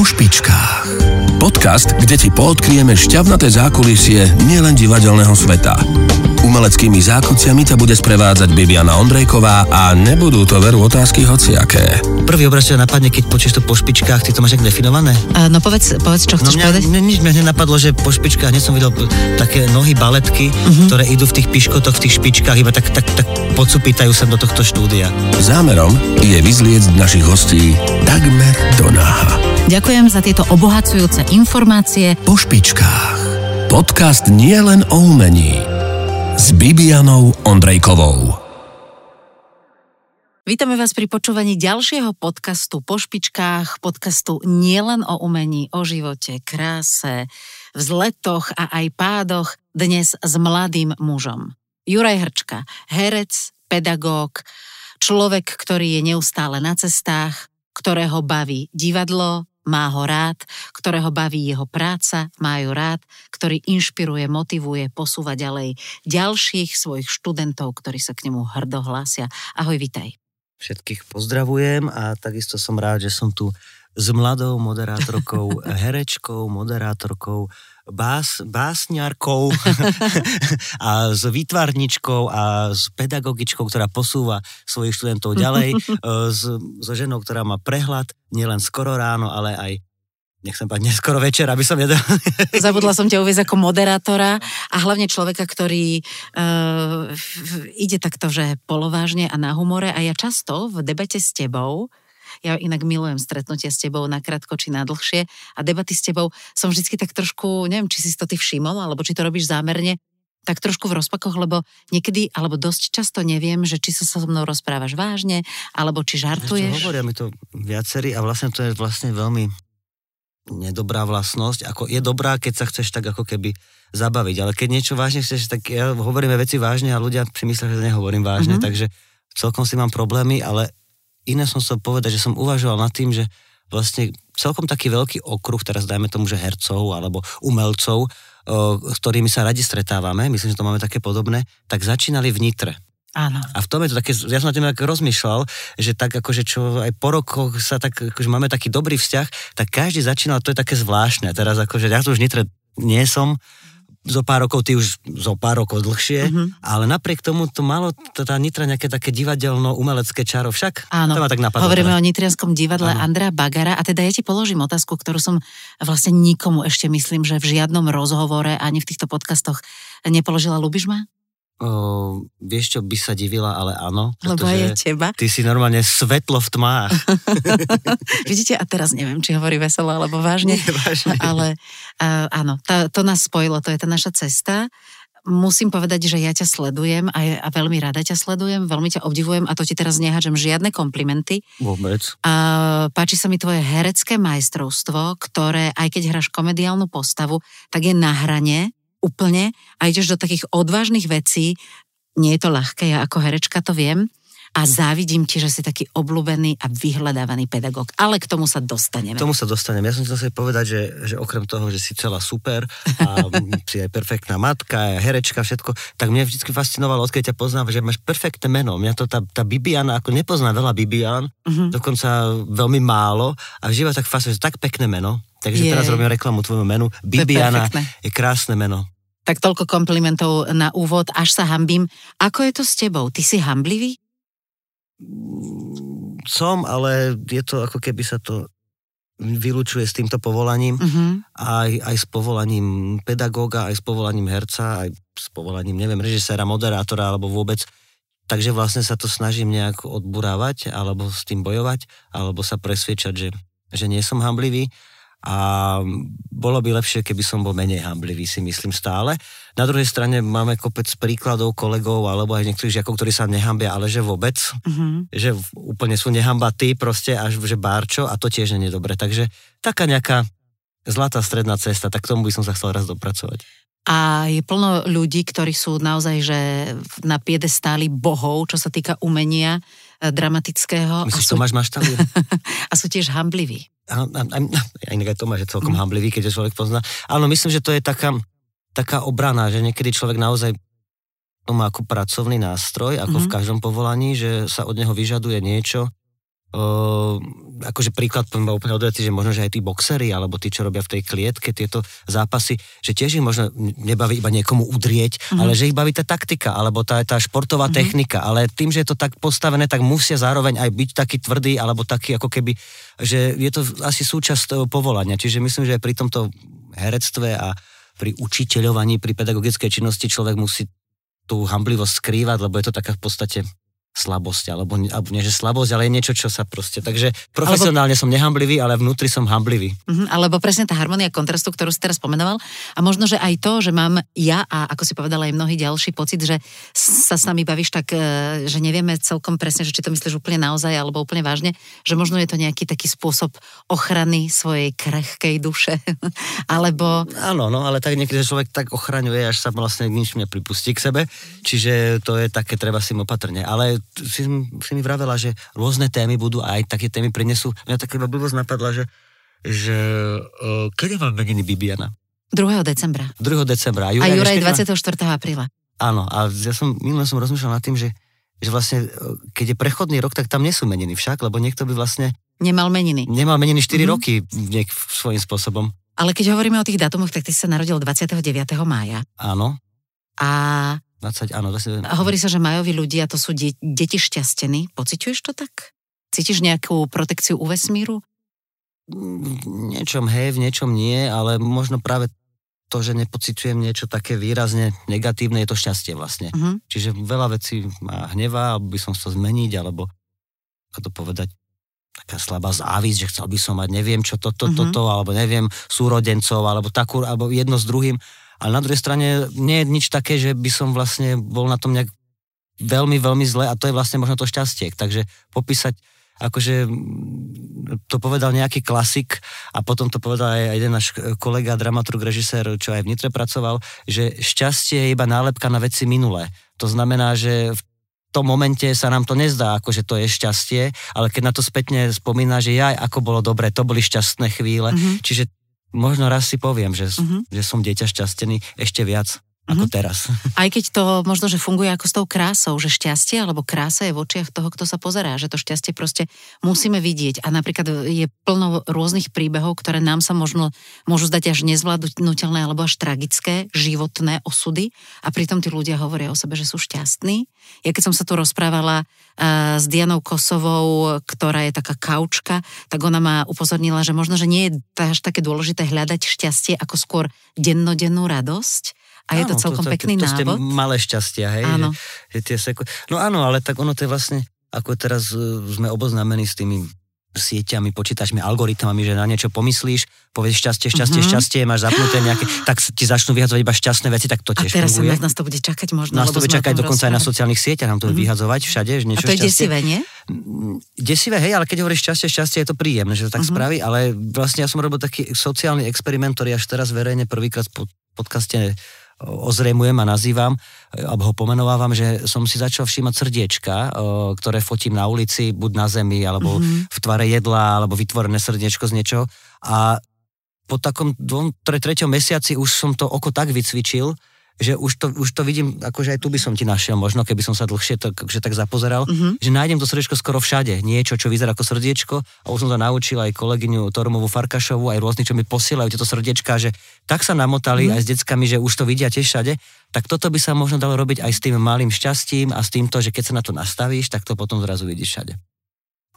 Po špičkách. Podcast, kde ti poodkrieme šťavnaté zákulisie nielen divadelného sveta. Umeleckými zákuciami ťa bude sprevádzať Bibiana Ondrejková a nebudú to veru otázky hociaké. Prvý obraz ťa napadne, keď počuješ to po špičkách, ty to máš nejak definované? A, no povedz, povedz, čo No chceš mňa, povedať? mňa, nič mňa nenapadlo, že po špičkách, hneď som videl také nohy baletky, uh-huh. ktoré idú v tých piškotoch, v tých špičkách, iba tak, tak, tak podsupýtajú sem do tohto štúdia. Zámerom je vyzliecť našich hostí takmer do náha. Ďakujem za tieto obohacujúce informácie. Po špičkách. Podcast nie len o umení. S Bibianou Ondrejkovou. Vítame vás pri počúvaní ďalšieho podcastu po špičkách, podcastu nielen o umení, o živote, kráse, vzletoch a aj pádoch, dnes s mladým mužom. Juraj Hrčka, herec, pedagóg, človek, ktorý je neustále na cestách, ktorého baví divadlo, má ho rád, ktorého baví jeho práca, má ju rád, ktorý inšpiruje, motivuje, posúva ďalej ďalších svojich študentov, ktorí sa k nemu hrdo hlásia. Ahoj, vitaj. Všetkých pozdravujem a takisto som rád, že som tu s mladou moderátorkou, herečkou, moderátorkou, bás, básňarkou a s výtvarničkou a s pedagogičkou, ktorá posúva svojich študentov ďalej, e, s, so ženou, ktorá má prehľad, nielen skoro ráno, ale aj nechcem povedať neskoro večer, aby som nedal... Zabudla som ťa uvieť ako moderátora a hlavne človeka, ktorý uh, ide takto, že polovážne a na humore. A ja často v debate s tebou ja inak milujem stretnutia s tebou na krátko či na dlhšie a debaty s tebou som vždycky tak trošku, neviem, či si to ty všimol, alebo či to robíš zámerne, tak trošku v rozpakoch, lebo niekedy, alebo dosť často neviem, že či sa so mnou rozprávaš vážne, alebo či Vieš čo, žartuješ. hovoria mi to viacerí a vlastne to je vlastne veľmi nedobrá vlastnosť. Ako je dobrá, keď sa chceš tak ako keby zabaviť, ale keď niečo vážne chceš, tak ja hovoríme veci vážne a ľudia si myslia, že nehovorím vážne, Mhm. takže celkom si mám problémy, ale iné som chcel povedať, že som uvažoval nad tým, že vlastne celkom taký veľký okruh, teraz dajme tomu, že hercov alebo umelcov, s ktorými sa radi stretávame, myslím, že to máme také podobné, tak začínali v Nitre. Áno. A v tom je to také, ja som na tým tak rozmýšľal, že tak akože čo aj po rokoch sa tak, akože máme taký dobrý vzťah, tak každý začínal, to je také zvláštne. A teraz akože ja tu už nitre nie som, zo pár rokov, ty už zo pár rokov dlhšie, Mhm. ale napriek tomu to malo tá Nitra nejaké také divadelno-umelecké čaro však. Áno, To ma tak napadlo. hovoríme teraz. o Nitrianskom divadle Áno. Andrea Bagara a teda ja ti položím otázku, ktorú som vlastne nikomu ešte myslím, že v žiadnom rozhovore ani v týchto podcastoch nepoložila. Ľubíš ma? O, vieš, čo by sa divila, ale áno. Lebo je teba. Ty si normálne svetlo v tmách. Vidíte, a teraz neviem, či hovorí veselo alebo vážne, Nie, vážne. ale uh, áno, tá, to nás spojilo, to je tá naša cesta. Musím povedať, že ja ťa sledujem a, a veľmi rada ťa sledujem, veľmi ťa obdivujem a to ti teraz nehážem žiadne komplimenty. Vôbec. A páči sa mi tvoje herecké majstrovstvo, ktoré, aj keď hráš komediálnu postavu, tak je na hrane úplne a ideš do takých odvážnych vecí. Nie je to ľahké, ja ako herečka to viem. A závidím ti, že si taký obľúbený a vyhľadávaný pedagóg. Ale k tomu sa dostaneme. K tomu sa dostanem. Ja som chcel povedať, že, že okrem toho, že si celá super a si aj perfektná matka, herečka, všetko, tak mňa vždy fascinovalo, odkedy ťa poznám, že máš perfektné meno. Mňa to tá, tá Bibiana, ako nepoznám veľa Bibian, Mhm. dokonca veľmi málo a ma tak fascinuje, že tak pekné meno. Takže Jej. teraz robím reklamu tvojmu menu. je Bibiana perfektné. je krásne meno. Tak toľko komplimentov na úvod, až sa hambím. Ako je to s tebou? Ty si hamblivý? Som, ale je to ako keby sa to vylúčuje s týmto povolaním. Uh-huh. aj, aj s povolaním pedagóga, aj s povolaním herca, aj s povolaním, neviem, režiséra, moderátora, alebo vôbec. Takže vlastne sa to snažím nejak odburávať, alebo s tým bojovať, alebo sa presviečať, že, že nie som hamblivý. A bolo by lepšie, keby som bol menej hamblivý, si myslím stále. Na druhej strane máme kopec príkladov kolegov, alebo aj niektorých žiakov, ktorí sa nehambia, ale že vôbec Uh-huh. že úplne sú nehambatí proste, až že bárčo a to tiež nie je dobre. Takže taká nejaká zlatá stredná cesta, tak k tomu by som sa chcel raz dopracovať. A je plno ľudí, ktorí sú naozaj že na piedestáli bohov, čo sa týka umenia e, dramatického. Myslíš, a, sú, Tomáš Maštalír? a sú tiež hambliví. Inak aj Tomáš je celkom Mm. hamblivý, keď človek pozná. Áno, myslím, že to je taká, taká obrana, že niekedy človek naozaj to má ako pracovný nástroj, ako Mhm. v každom povolaní, že sa od neho vyžaduje niečo, o, akože príklad poviem úplne odveci, že možno, že aj tí boxery, alebo tí, čo robia v tej klietke, tieto zápasy, že tiež ich možno nebaví iba niekomu udrieť, mm-hmm. ale že ich baví tá taktika, alebo tá, tá športová mm-hmm. technika, ale tým, že je to tak postavené, tak musia zároveň aj byť taký tvrdý, alebo taký ako keby, že je to asi súčasť povolania. Čiže myslím, že aj pri tomto herectve a pri učiteľovaní, pri pedagogickej činnosti človek musí tú hamblivosť skrývať, lebo je to taká v podstate slabosť, alebo, alebo nie že slabosť, ale je niečo, čo sa proste... Takže profesionálne alebo, som nehamblivý, ale vnútri som hamblivý. Uh-huh, alebo presne tá harmonia kontrastu, ktorú si teraz pomenoval. A možno, že aj to, že mám ja a ako si povedala aj mnohý ďalší pocit, že sa s nami bavíš tak, e, že nevieme celkom presne, že či to myslíš úplne naozaj alebo úplne vážne, že možno je to nejaký taký spôsob ochrany svojej krehkej duše. alebo... Áno, no, ale tak niekedy človek tak ochraňuje, až sa vlastne nič nepripustí k sebe. Čiže to je také, treba si opatrne. Ale si, si mi vravela, že rôzne témy budú a aj také témy prinesú. Mňa taká blbosť napadla, že, že uh, kedy mám meniny Bibiana? 2. decembra. 2. decembra. A Juraj, a Juraj 24. apríla. Áno, a ja som, minule som rozmýšľal nad tým, že, že vlastne, e, keď je prechodný rok, tak tam nie sú meniny však, lebo niekto by vlastne... Nemal meniny. Nemal meniny 4 mm-hmm. roky niek svojím spôsobom. Ale keď hovoríme o tých datumoch, tak ty sa narodil 29. mája. Áno. A 20, áno, 20. A hovorí sa, že majoví ľudia to sú de- deti šťastení. Pociťuješ to tak? Cítiš nejakú protekciu u vesmíru? V niečom hej, v niečom nie, ale možno práve to, že nepociťujem niečo také výrazne negatívne, je to šťastie vlastne. Uh-huh. Čiže veľa vecí ma hnevá, alebo by som chcel zmeniť, alebo ako to povedať, taká slabá závisť, že chcel by som mať neviem čo toto, uh-huh. toto, alebo neviem, súrodencov, alebo takú, alebo jedno s druhým ale na druhej strane nie je nič také, že by som vlastne bol na tom nejak veľmi, veľmi zle a to je vlastne možno to šťastie. Takže popísať akože to povedal nejaký klasik a potom to povedal aj jeden náš kolega, dramaturg, režisér, čo aj v Nitre pracoval, že šťastie je iba nálepka na veci minulé. To znamená, že v tom momente sa nám to nezdá, ako že to je šťastie, ale keď na to spätne spomína, že ja ako bolo dobre, to boli šťastné chvíle. Mm-hmm. Čiže možno raz si poviem, že, uh-huh. že som dieťa šťastený ešte viac ako mm-hmm. teraz. Aj keď to možno, že funguje ako s tou krásou, že šťastie alebo krása je v očiach toho, kto sa pozerá, že to šťastie proste musíme vidieť. A napríklad je plno rôznych príbehov, ktoré nám sa možno môžu zdať až nezvládnutelné alebo až tragické, životné osudy a pritom tí ľudia hovoria o sebe, že sú šťastní. Ja keď som sa tu rozprávala uh, s Dianou Kosovou, ktorá je taká kaučka, tak ona ma upozornila, že možno, že nie je až také dôležité hľadať šťastie ako skôr dennodennú radosť, a je áno, to celkom to, to, pekný to, to, to návod. malé šťastia, hej? Áno. Že, že tie seku... No áno, ale tak ono to je vlastne, ako teraz uh, sme oboznámení s tými sieťami, počítačmi, algoritmami, že na niečo pomyslíš, povieš šťastie, šťastie, uh-huh. šťastie, máš zapnuté nejaké, tak ti začnú vyhadzovať iba šťastné veci, tak to tiež A teraz funguje. sa nás to bude čakať možno. Nás to bude čakať dokonca aj na sociálnych sieťach, nám to uh-huh. vyhadzovať všade, že niečo A to je desivé, nie? Mm, desivé, hej, ale keď hovoríš šťastie, šťastie, je to príjemné, že to tak uh-huh. spraví, ale vlastne ja som robil taký sociálny experiment, ktorý až teraz verejne prvýkrát po podcaste ozrejmujem a nazývam, alebo ho pomenovávam, že som si začal všímať srdiečka, ktoré fotím na ulici, buď na zemi, alebo mm-hmm. v tvare jedla, alebo vytvorené srdiečko z niečoho. A po takom dvom, treťom mesiaci už som to oko tak vycvičil, že už to, už to vidím, akože aj tu by som ti našiel možno, keby som sa dlhšie to, že tak zapozeral, mm-hmm. že nájdem to srdiečko skoro všade. Niečo, čo vyzerá ako srdiečko a už som to naučil aj kolegyňu Tormovú Farkašovu, aj rôzni, čo mi posielajú tieto srdiečka, že tak sa namotali mm-hmm. aj s deckami, že už to vidia tiež všade. Tak toto by sa možno dalo robiť aj s tým malým šťastím a s týmto, že keď sa na to nastavíš, tak to potom zrazu vidíš všade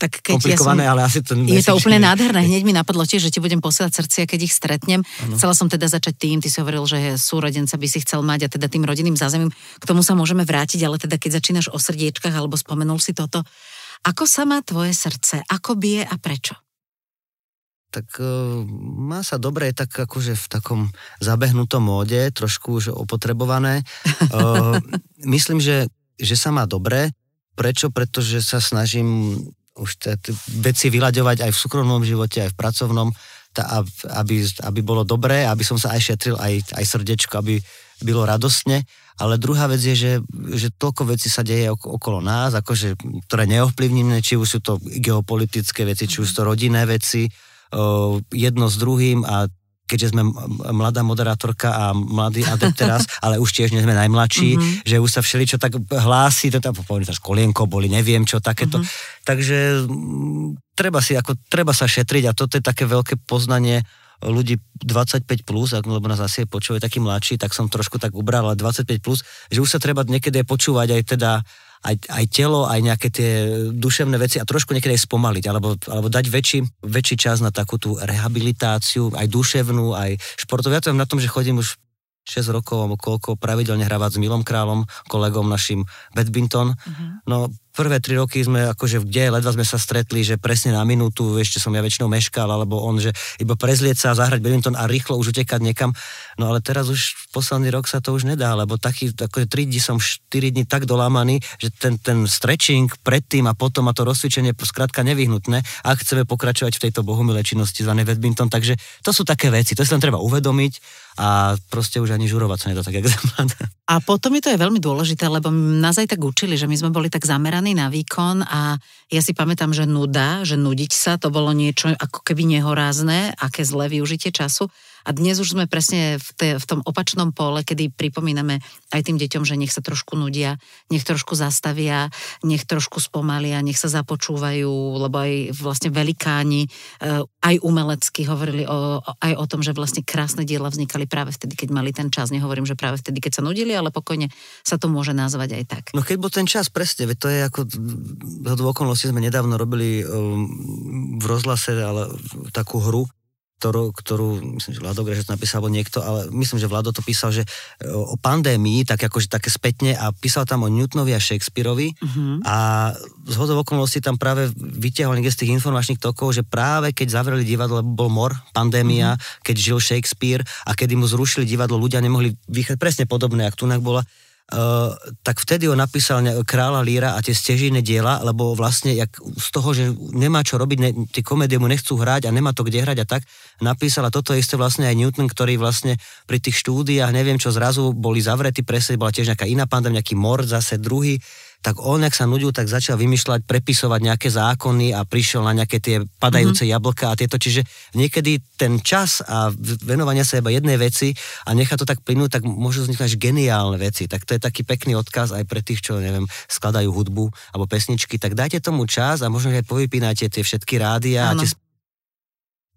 tak keď Komplikované, ja som, ale asi to... Je to úplne nádherné. Hneď mi napadlo tiež, že ti budem posielať srdcia, keď ich stretnem. Ano. Chcela som teda začať tým, ty si hovoril, že súrodenca by si chcel mať a teda tým rodinným zázemím. K tomu sa môžeme vrátiť, ale teda keď začínaš o srdiečkach alebo spomenul si toto, ako sa má tvoje srdce? Ako bije a prečo? tak uh, má sa dobre, tak akože v takom zabehnutom móde, trošku už opotrebované. Uh, myslím, že, že sa má dobre. Prečo? Pretože sa snažím už t- t- veci vyľaďovať aj v súkromnom živote, aj v pracovnom, tá, aby, aby bolo dobré, aby som sa aj šetril, aj, aj srdečko, aby bylo radostne. Ale druhá vec je, že, že toľko vecí sa deje okolo nás, akože, ktoré neovplyvníme, či už sú to geopolitické veci, či už sú to rodinné veci, jedno s druhým a keďže sme mladá moderátorka a mladý adept teraz, ale už tiež nie sme najmladší, mm-hmm. že už sa všeličo tak hlási, to tam poviem, kolienko boli, neviem čo, takéto. Mm-hmm. Takže m, treba si, ako, treba sa šetriť a toto je také veľké poznanie ľudí 25+, plus, lebo nás asi počúvajú takí mladší, tak som trošku tak ubral, ale 25+, plus, že už sa treba niekedy počúvať aj teda aj, aj telo, aj nejaké tie duševné veci a trošku niekedy aj spomaliť, alebo, alebo dať väčší, väčší čas na takú tú rehabilitáciu, aj duševnú, aj športovú. Ja to na tom, že chodím už 6 rokov koľko pravidelne hrávať s Milom Králom, kolegom našim badminton. Uh-huh. No prvé tri roky sme akože kde, ledva sme sa stretli, že presne na minútu, ešte som ja väčšinou meškal, alebo on, že iba prezlieť sa, zahrať badminton a rýchlo už utekať niekam. No ale teraz už posledný rok sa to už nedá, lebo taký, akože 3 dní som 4 dní tak dolámaný, že ten, ten stretching predtým a potom a to rozcvičenie skrátka nevyhnutné, ak chceme pokračovať v tejto bohumilej činnosti zvanej badminton. Takže to sú také veci, to si len treba uvedomiť a proste už ani žurovať sa nedá tak, jak A potom je to aj veľmi dôležité, lebo nás aj tak učili, že my sme boli tak zameraní na výkon a ja si pamätám, že nuda, že nudiť sa, to bolo niečo ako keby nehorázne, aké zlé využitie času. A dnes už sme presne v, te, v tom opačnom pole, kedy pripomíname aj tým deťom, že nech sa trošku nudia, nech trošku zastavia, nech trošku spomalia, nech sa započúvajú, lebo aj vlastne velikáni eh, aj umelecky hovorili o, aj o tom, že vlastne krásne diela vznikali práve vtedy, keď mali ten čas. Nehovorím, že práve vtedy, keď sa nudili, ale pokojne sa to môže nazvať aj tak. No keď bol ten čas, presne, to je ako, za okolnosti sme nedávno robili um, v rozhlase ale, takú hru, ktorú, ktorú myslím, že Vlado Grežec napísal, alebo niekto, ale myslím, že Vlado to písal, že e, o pandémii, tak akože také spätne a písal tam o Newtonovi a Shakespeareovi uh-huh. a z hodov okolností tam práve vyťahol niekde z tých informačných tokov, že práve keď zavreli divadlo, bol mor, pandémia, uh-huh. keď žil Shakespeare a kedy mu zrušili divadlo, ľudia nemohli vychádzať presne podobné, ak tunak bola Uh, tak vtedy ho napísal kráľa Líra a tie stežijné diela, lebo vlastne jak z toho, že nemá čo robiť, ne, tie komédie mu nechcú hrať a nemá to kde hrať a tak, napísal a toto isté vlastne aj Newton, ktorý vlastne pri tých štúdiách, neviem čo, zrazu boli zavretí, presne bola tiež nejaká iná pandémia, nejaký mor zase druhý, tak on, ak sa nudil, tak začal vymýšľať, prepisovať nejaké zákony a prišiel na nejaké tie padajúce mm-hmm. jablka a tieto. Čiže niekedy ten čas a venovania sa iba jednej veci a nechá to tak plynúť, tak môžu vzniknúť geniálne veci. Tak to je taký pekný odkaz aj pre tých, čo neviem, skladajú hudbu alebo pesničky. Tak dajte tomu čas a možno aj povypínajte tie všetky rádia a tie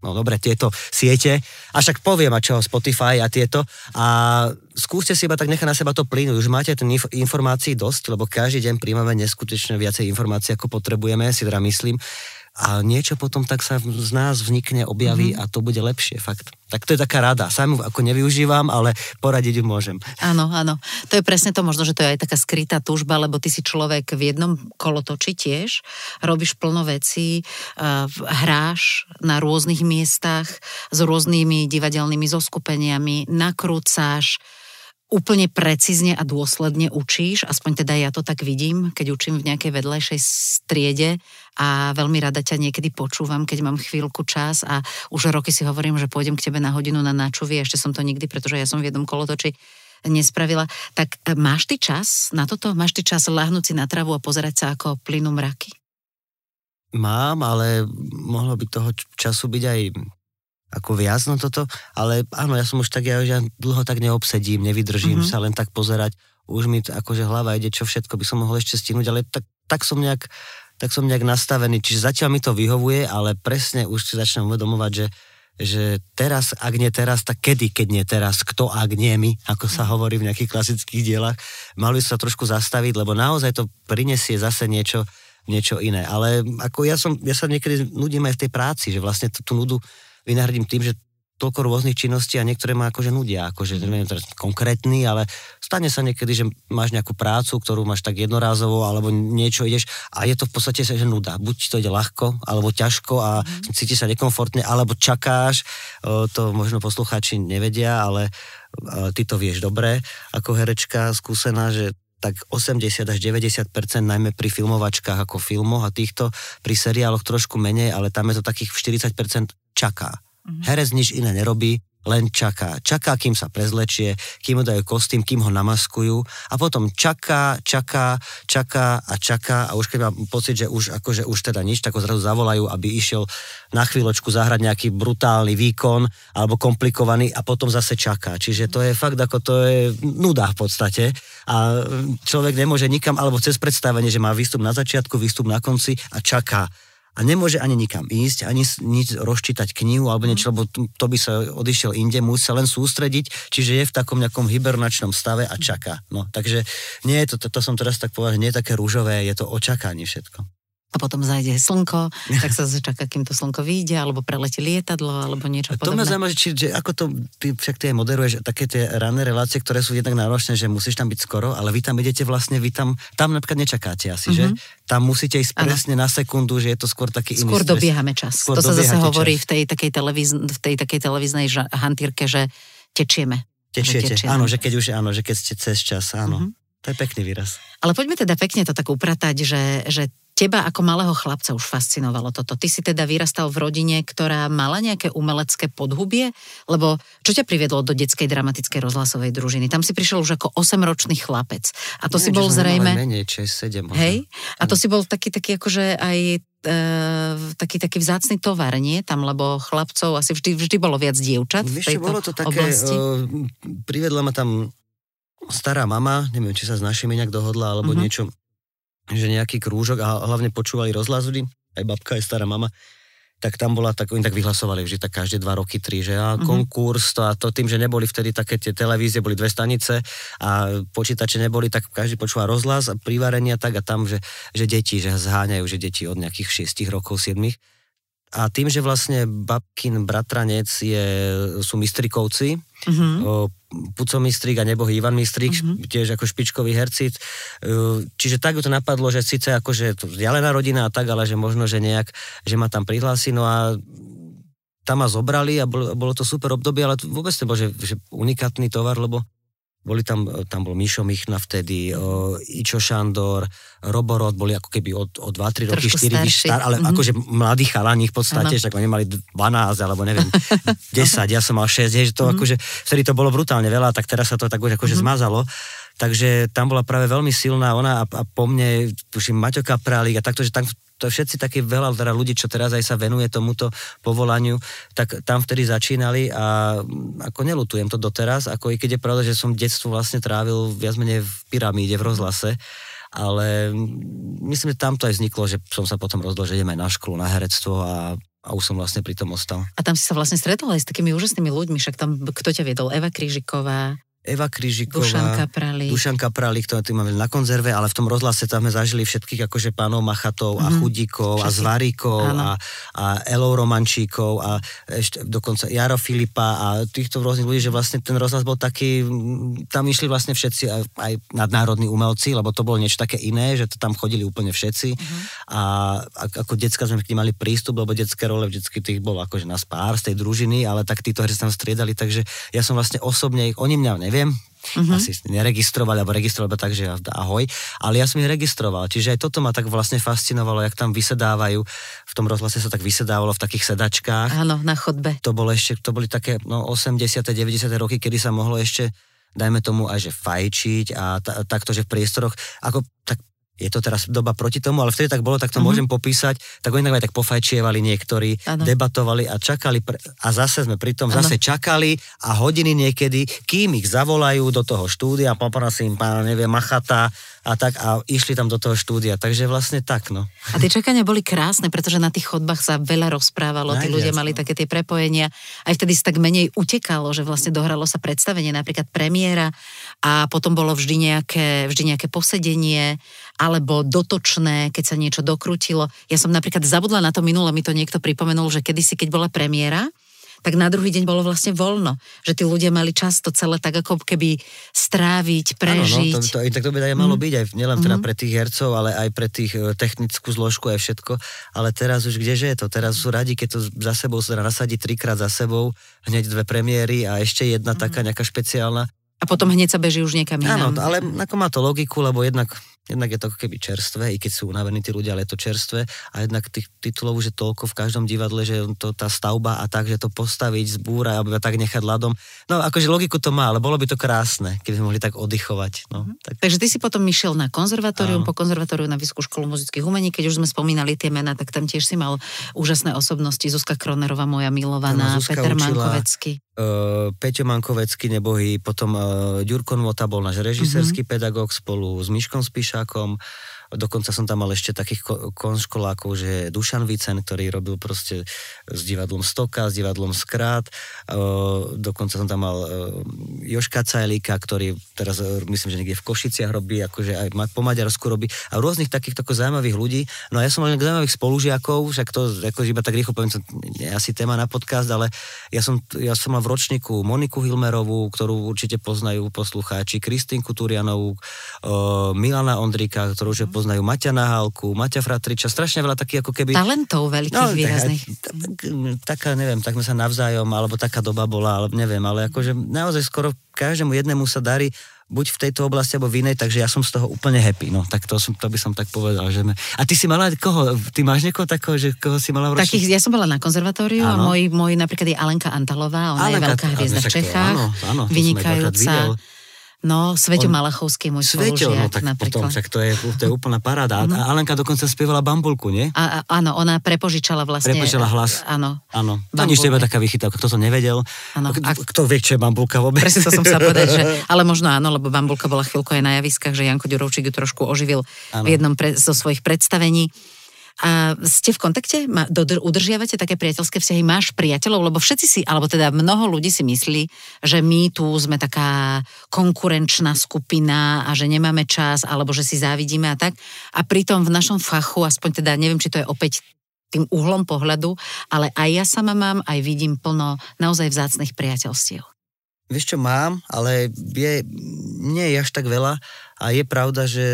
no dobre, tieto siete, a však poviem a čo, Spotify a tieto. A skúste si iba tak nechať na seba to plynúť, už máte ten inf- informácií dosť, lebo každý deň príjmame neskutočne viacej informácií, ako potrebujeme, si teda myslím, a niečo potom tak sa z nás vznikne, objaví mm-hmm. a to bude lepšie, fakt. Tak to je taká rada. Sám ako nevyužívam, ale poradiť ju môžem. Áno, áno. To je presne to, možno, že to je aj taká skrytá túžba, lebo ty si človek v jednom kolotoči tiež, robíš plno vecí, uh, hráš na rôznych miestach s rôznymi divadelnými zoskupeniami, nakrúcáš, úplne precízne a dôsledne učíš, aspoň teda ja to tak vidím, keď učím v nejakej vedlejšej striede a veľmi rada ťa niekedy počúvam, keď mám chvíľku čas a už roky si hovorím, že pôjdem k tebe na hodinu na načuvie, ešte som to nikdy, pretože ja som v jednom kolotoči nespravila. Tak e, máš ty čas na toto? Máš ty čas láhnuť si na travu a pozerať sa, ako plynú mraky? Mám, ale mohlo by toho času byť aj ako viac na toto, ale áno, ja som už tak, ja, ja dlho tak neobsedím, nevydržím mm-hmm. sa len tak pozerať, už mi akože hlava ide, čo všetko by som mohol ešte stihnúť, ale tak, tak som nejak tak som nejak nastavený, čiže zatiaľ mi to vyhovuje, ale presne už si začnem uvedomovať, že, že teraz, ak nie teraz, tak kedy, keď nie teraz, kto, ak nie my, ako sa hovorí v nejakých klasických dielach, mali sa trošku zastaviť, lebo naozaj to prinesie zase niečo, niečo iné. Ale ako ja, som, ja sa niekedy nudím aj v tej práci, že vlastne tú, tú nudu vynahradím tým, že toľko rôznych činností a niektoré ma akože nudia, akože neviem teraz konkrétny, ale stane sa niekedy, že máš nejakú prácu, ktorú máš tak jednorázovo, alebo niečo ideš a je to v podstate že nuda. Buď to ide ľahko, alebo ťažko a mm. cítiš sa nekomfortne, alebo čakáš, to možno poslucháči nevedia, ale ty to vieš dobre, ako herečka skúsená, že tak 80 až 90% najmä pri filmovačkách ako filmoch a týchto, pri seriáloch trošku menej, ale tam je to takých 40% čaká. Herec nič iné nerobí, len čaká. Čaká, kým sa prezlečie, kým mu dajú kostým, kým ho namaskujú a potom čaká, čaká, čaká a čaká a už keď má pocit, že už, akože už teda nič, tak ho zrazu zavolajú, aby išiel na chvíľočku zahrať nejaký brutálny výkon alebo komplikovaný a potom zase čaká. Čiže to je fakt ako to je nuda v podstate a človek nemôže nikam alebo cez predstavenie, že má výstup na začiatku, výstup na konci a čaká a nemôže ani nikam ísť, ani nič rozčítať knihu alebo niečo, lebo to by sa odišiel inde, musí sa len sústrediť, čiže je v takom nejakom hibernačnom stave a čaká. No, takže nie je to, to, to som teraz tak povedal, nie je také rúžové, je to očakanie všetko a potom zajde slnko, tak sa čaká, kým to slnko vyjde, alebo preletí lietadlo, alebo niečo podobné. To ma zaujíma, či, že ako to, ty však ty aj moderuješ také tie ranné relácie, ktoré sú jednak náročné, že musíš tam byť skoro, ale vy tam idete vlastne, vy tam, tam napríklad nečakáte asi, mm-hmm. že? Mhm. Tam musíte ísť presne ano. na sekundu, že je to skôr taký iný Skôr dobiehame čas. Skôr to sa zase hovorí čas. v tej takej, televíz, v tej takej televíznej hantírke, že tečieme. Tečiete, že áno, že keď už, áno, že keď ste cez čas, áno. Mm-hmm. To je pekný výraz. Ale poďme teda pekne to tak upratať, že, že Teba ako malého chlapca už fascinovalo toto. Ty si teda vyrastal v rodine, ktorá mala nejaké umelecké podhubie, lebo čo ťa priviedlo do detskej dramatickej rozhlasovej družiny? Tam si prišiel už ako 8-ročný chlapec. A to Nie, si bol zrejme... Menej, 6, 7. Hej? A to si bol taký, taký akože aj e, taký, taký vzácný tovar, nie? Tam, lebo chlapcov asi vždy, vždy bolo viac dievčat Víš, v tejto bolo to také, oblasti. Uh, privedla ma tam stará mama, neviem, či sa s našimi nejak dohodla, alebo uh-huh. niečo že nejaký krúžok a hlavne počúvali rozhlas vždy, aj babka, aj stará mama, tak tam bola, tak oni tak vyhlasovali vždy tak každé dva roky, tri, že a mm-hmm. konkurs, to a to tým, že neboli vtedy také tie televízie, boli dve stanice a počítače neboli, tak každý počúva rozhlas a privarenia tak a tam, že, že deti, že zháňajú, že deti od nejakých 6 rokov, 7 a tým, že vlastne babkin bratranec je, sú mistrikovci, uh-huh. Puco Mistrík a nebohý Ivan Mistrík, uh-huh. tiež ako špičkový herci. Čiže tak to napadlo, že síce akože vzdialená rodina a tak, ale že možno, že nejak, že ma tam prihlási, no a tam ma zobrali a bolo, bolo to super obdobie, ale to vôbec nebol, že, že unikátny tovar, lebo boli tam, tam bol Mišo Michna vtedy, o, Ičo Šandor, Roborod, boli ako keby od, od 2-3 roky, 4 vyš star, ale mm-hmm. akože mladí chalani v podstate, že oni mali 12 alebo neviem, 10, ja som mal 6, že to mm-hmm. akože, vtedy to bolo brutálne veľa, tak teraz sa to tak už akože mm-hmm. zmazalo. Takže tam bola práve veľmi silná ona a, a po mne, tuším, Maťo Kaprálik a takto, že tam to všetci takí veľa teda ľudí, čo teraz aj sa venuje tomuto povolaniu, tak tam vtedy začínali a ako nelutujem to doteraz, ako i keď je pravda, že som detstvo vlastne trávil viac menej v pyramíde, v rozhlase, ale myslím, že tam to aj vzniklo, že som sa potom rozhodol, že ideme na školu, na herectvo a a už som vlastne pri tom ostal. A tam si sa vlastne stretol aj s takými úžasnými ľuďmi, však tam kto ťa viedol? Eva Krížiková, Eva Kryžiková, Dušanka Pralík, Dušanka Pralík, to máme na konzerve, ale v tom rozhlase tam sme zažili všetkých akože pánov Machatov mm-hmm. a mhm. Chudíkov Všetci. a Zvaríkov a, a Elou Romančíkov a ešte dokonca Jaro Filipa a týchto rôznych ľudí, že vlastne ten rozhlas bol taký, tam išli vlastne všetci aj, aj nadnárodní umelci, lebo to bolo niečo také iné, že to tam chodili úplne všetci mm-hmm. a ako decka sme k mali prístup, lebo detské role vždycky tých bolo akože nás pár z tej družiny, ale tak títo hry sa tam striedali, takže ja som vlastne osobne, oni mňa neviem, neviem, uh-huh. asi neregistrovali, alebo registrovali tak, že ahoj, ale ja som ich registroval, čiže aj toto ma tak vlastne fascinovalo, jak tam vysedávajú, v tom rozhlase sa tak vysedávalo v takých sedačkách. Áno, na chodbe. To bolo ešte, to boli také no, 80. 90. roky, kedy sa mohlo ešte dajme tomu aj, že fajčiť a ta, takto, že v priestoroch, ako tak je to teraz doba proti tomu, ale vtedy tak bolo, tak to mm-hmm. môžem popísať, tak oni tak tak pofajčievali niektorí, ano. debatovali a čakali pre, a zase sme pri tom ano. zase čakali a hodiny niekedy, kým ich zavolajú do toho štúdia, poprosím pána, neviem, Machata a tak a išli tam do toho štúdia, takže vlastne tak, no. A tie čakania boli krásne, pretože na tých chodbách sa veľa rozprávalo, tí ľudia mali také tie prepojenia, aj vtedy sa tak menej utekalo, že vlastne dohralo sa predstavenie, napríklad premiéra a potom bolo vždy nejaké, vždy nejaké posedenie alebo dotočné, keď sa niečo dokrutilo. Ja som napríklad zabudla na to minule, mi to niekto pripomenul, že kedysi, keď bola premiéra, tak na druhý deň bolo vlastne voľno. Že tí ľudia mali čas to celé tak ako keby stráviť, prežiť. Áno, no, to, to, tak to by aj malo mm. byť, aj nielen teda mm. pre tých hercov, ale aj pre tých e, technickú zložku aj všetko. Ale teraz už kdeže je to? Teraz sú radi, keď to za sebou sa nasadí trikrát za sebou, hneď dve premiéry a ešte jedna mm. taká nejaká špeciálna. A potom hneď sa beží už niekam inám. Áno, ale ako má to logiku, lebo jednak jednak je to ako keby čerstvé, i keď sú unavení tí ľudia, ale je to čerstvé a jednak tých titulov už je toľko v každom divadle, že to, tá stavba a tak, že to postaviť, zbúra a tak nechať ľadom. No akože logiku to má, ale bolo by to krásne, keby sme mohli tak oddychovať. No, mm-hmm. tak. Takže ty si potom išiel na konzervatórium, Áno. po konzervatóriu na Vysokú školu muzických umení, keď už sme spomínali tie mená, tak tam tiež si mal úžasné osobnosti, Zuzka Kronerová, moja milovaná, Peter Mankovecký. Uh, Peťo Mankovecký nebohý, potom uh, Ďurko Nvota bol náš režisérsky mm-hmm. pedagóg spolu s Miškom Spíšakom. Dokonca som tam mal ešte takých konškolákov, že Dušan Vicen, ktorý robil proste s divadlom Stoka, s divadlom Skrát. Dokonca som tam mal Joška Cajlíka, ktorý teraz myslím, že niekde v Košiciach robí, akože aj po Maďarsku robí a rôznych takých tako zaujímavých ľudí. No a ja som mal zaujímavých spolužiakov, však to ako iba tak rýchlo poviem, to nie asi téma na podcast, ale ja som, ja som mal v ročníku Moniku Hilmerovú, ktorú určite poznajú poslucháči, Kristýnku Turianovú, Milana Ondrika, ktorú už je poznajú Maťa Nahálku, Maťa Fratriča, strašne veľa takých ako keby... Talentov veľkých, no, výrazných. Tak, taká, neviem, tak sme sa navzájom, alebo taká doba bola, ale neviem, ale akože naozaj skoro každému jednému sa darí buď v tejto oblasti, alebo v inej, takže ja som z toho úplne happy, no, tak to, som, to by som tak povedal, že... Me... A ty si mala koho? Ty máš niekoho takého, že koho si mala v Takých, ja som bola na konzervatóriu ano. a môj, môj napríklad je Alenka Antalová, ona Alenka, je veľká hviezda v Čechách, áno, áno, vynikajúca. No, Sveťo on, Malachovský, môj Sveťo, no tak napríklad. potom, však to je, to je úplná paráda. Mm-hmm. A Alenka dokonca spievala bambulku, nie? A, a, áno, ona prepožičala vlastne. Prepožičala hlas. Áno. Áno. To nič teba taká vychytávka, kto to nevedel. Áno. A, kto vie, čo je bambulka vôbec? Presne to som sa povedať, že, ale možno áno, lebo bambulka bola chvíľko aj na javiskách, že Janko Ďurovčík ju trošku oživil ano. v jednom pre, zo svojich predstavení. A ste v kontakte? Udržiavate také priateľské vzťahy? Máš priateľov? Lebo všetci si, alebo teda mnoho ľudí si myslí, že my tu sme taká konkurenčná skupina a že nemáme čas, alebo že si závidíme a tak. A pritom v našom fachu, aspoň teda neviem, či to je opäť tým uhlom pohľadu, ale aj ja sama mám, aj vidím plno naozaj vzácných priateľstiev. Vieš čo, mám, ale je, nie je až tak veľa a je pravda, že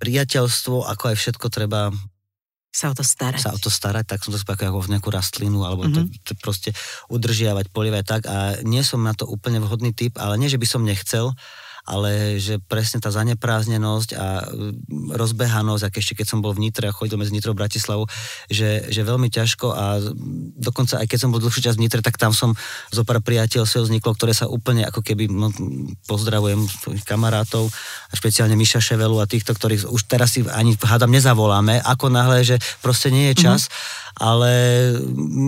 priateľstvo, ako aj všetko treba sa o to starať. Sa o to starať, tak som to spákal ako v nejakú rastlinu, alebo mm-hmm. to, to proste udržiavať, polievať tak a nie som na to úplne vhodný typ, ale nie, že by som nechcel, ale že presne tá zanepráznenosť a mm, rozbehanosť, ak ešte keď som bol v Nitre a chodil medzi Nitrou Bratislavu, že, že veľmi ťažko a dokonca aj keď som bol dlhší čas v Nitre, tak tam som zo pár priateľstiev vzniklo, ktoré sa úplne ako keby, no, pozdravujem kamarátov, a špeciálne Miša Ševelu a týchto, ktorých už teraz si ani hádam nezavoláme, ako náhle, že proste nie je čas. Mm-hmm ale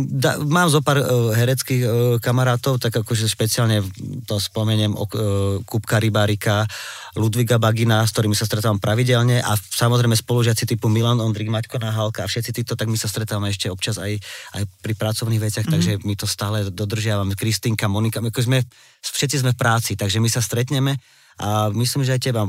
da, mám zo pár uh, hereckých uh, kamarátov, tak akože špeciálne to spomeniem uh, Kupka Rybárika, Ludviga Bagina, s ktorými sa stretávam pravidelne a samozrejme spolužiaci typu Milan Ondrik, Maťko Nahalka a všetci títo, tak my sa stretávame ešte občas aj, aj pri pracovných veciach, mm-hmm. takže my to stále dodržiavame. Kristinka, Monika, ako sme, všetci sme v práci, takže my sa stretneme a myslím, že aj teba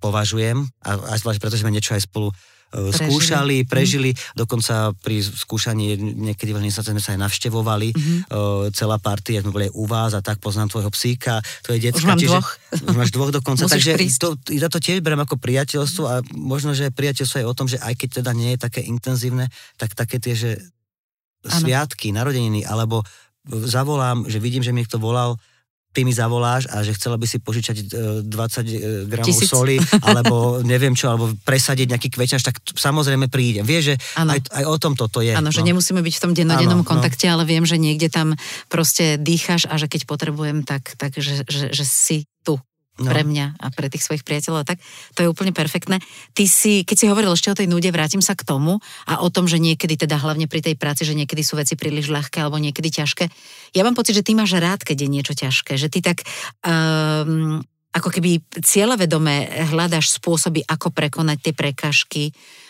považujem a aj zvlášť preto, sme niečo aj spolu prežili. skúšali, mhm. prežili, mm. dokonca pri skúšaní niekedy veľmi sa sme sa aj navštevovali, mm-hmm. uh, celá partia, sme boli aj u vás a tak poznám tvojho psíka, je detská. Už mám čiže, dvoch. Už máš dvoch dokonca, takže to, ja to tiež berem ako priateľstvo a možno, že priateľstvo je o tom, že aj keď teda nie je také intenzívne, tak také tie, že ano. sviatky, narodeniny, alebo zavolám, že vidím, že mi niekto volal, ty mi zavoláš a že chcela by si požičať 20 e, e, gramov Tisíc. soli, alebo neviem čo, alebo presadiť nejaký kveťaž, tak samozrejme prídem. Vieš, že aj, aj o tom toto je. Áno, no. že nemusíme byť v tom dennodennom no. kontakte, no. ale viem, že niekde tam proste dýcháš a že keď potrebujem, tak, tak že, že, že si tu no. pre mňa a pre tých svojich priateľov tak. To je úplne perfektné. Ty si, keď si hovoril ešte o tej nude, vrátim sa k tomu a o tom, že niekedy teda hlavne pri tej práci, že niekedy sú veci príliš ľahké alebo niekedy ťažké. Ja mám pocit, že ty máš rád, keď je niečo ťažké, že ty tak um, ako keby cieľavedome hľadáš spôsoby, ako prekonať tie prekažky.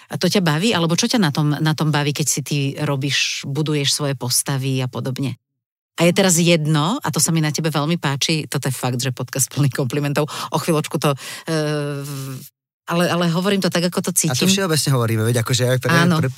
A to ťa baví? Alebo čo ťa na tom, na tom baví, keď si ty robíš, buduješ svoje postavy a podobne? A je teraz jedno, a to sa mi na tebe veľmi páči, toto je fakt, že podcast plný komplimentov, o chvíľočku to uh, ale, ale hovorím to tak, ako to cítim. A to všeobecne hovoríme, veď akože aj pre, Áno, pre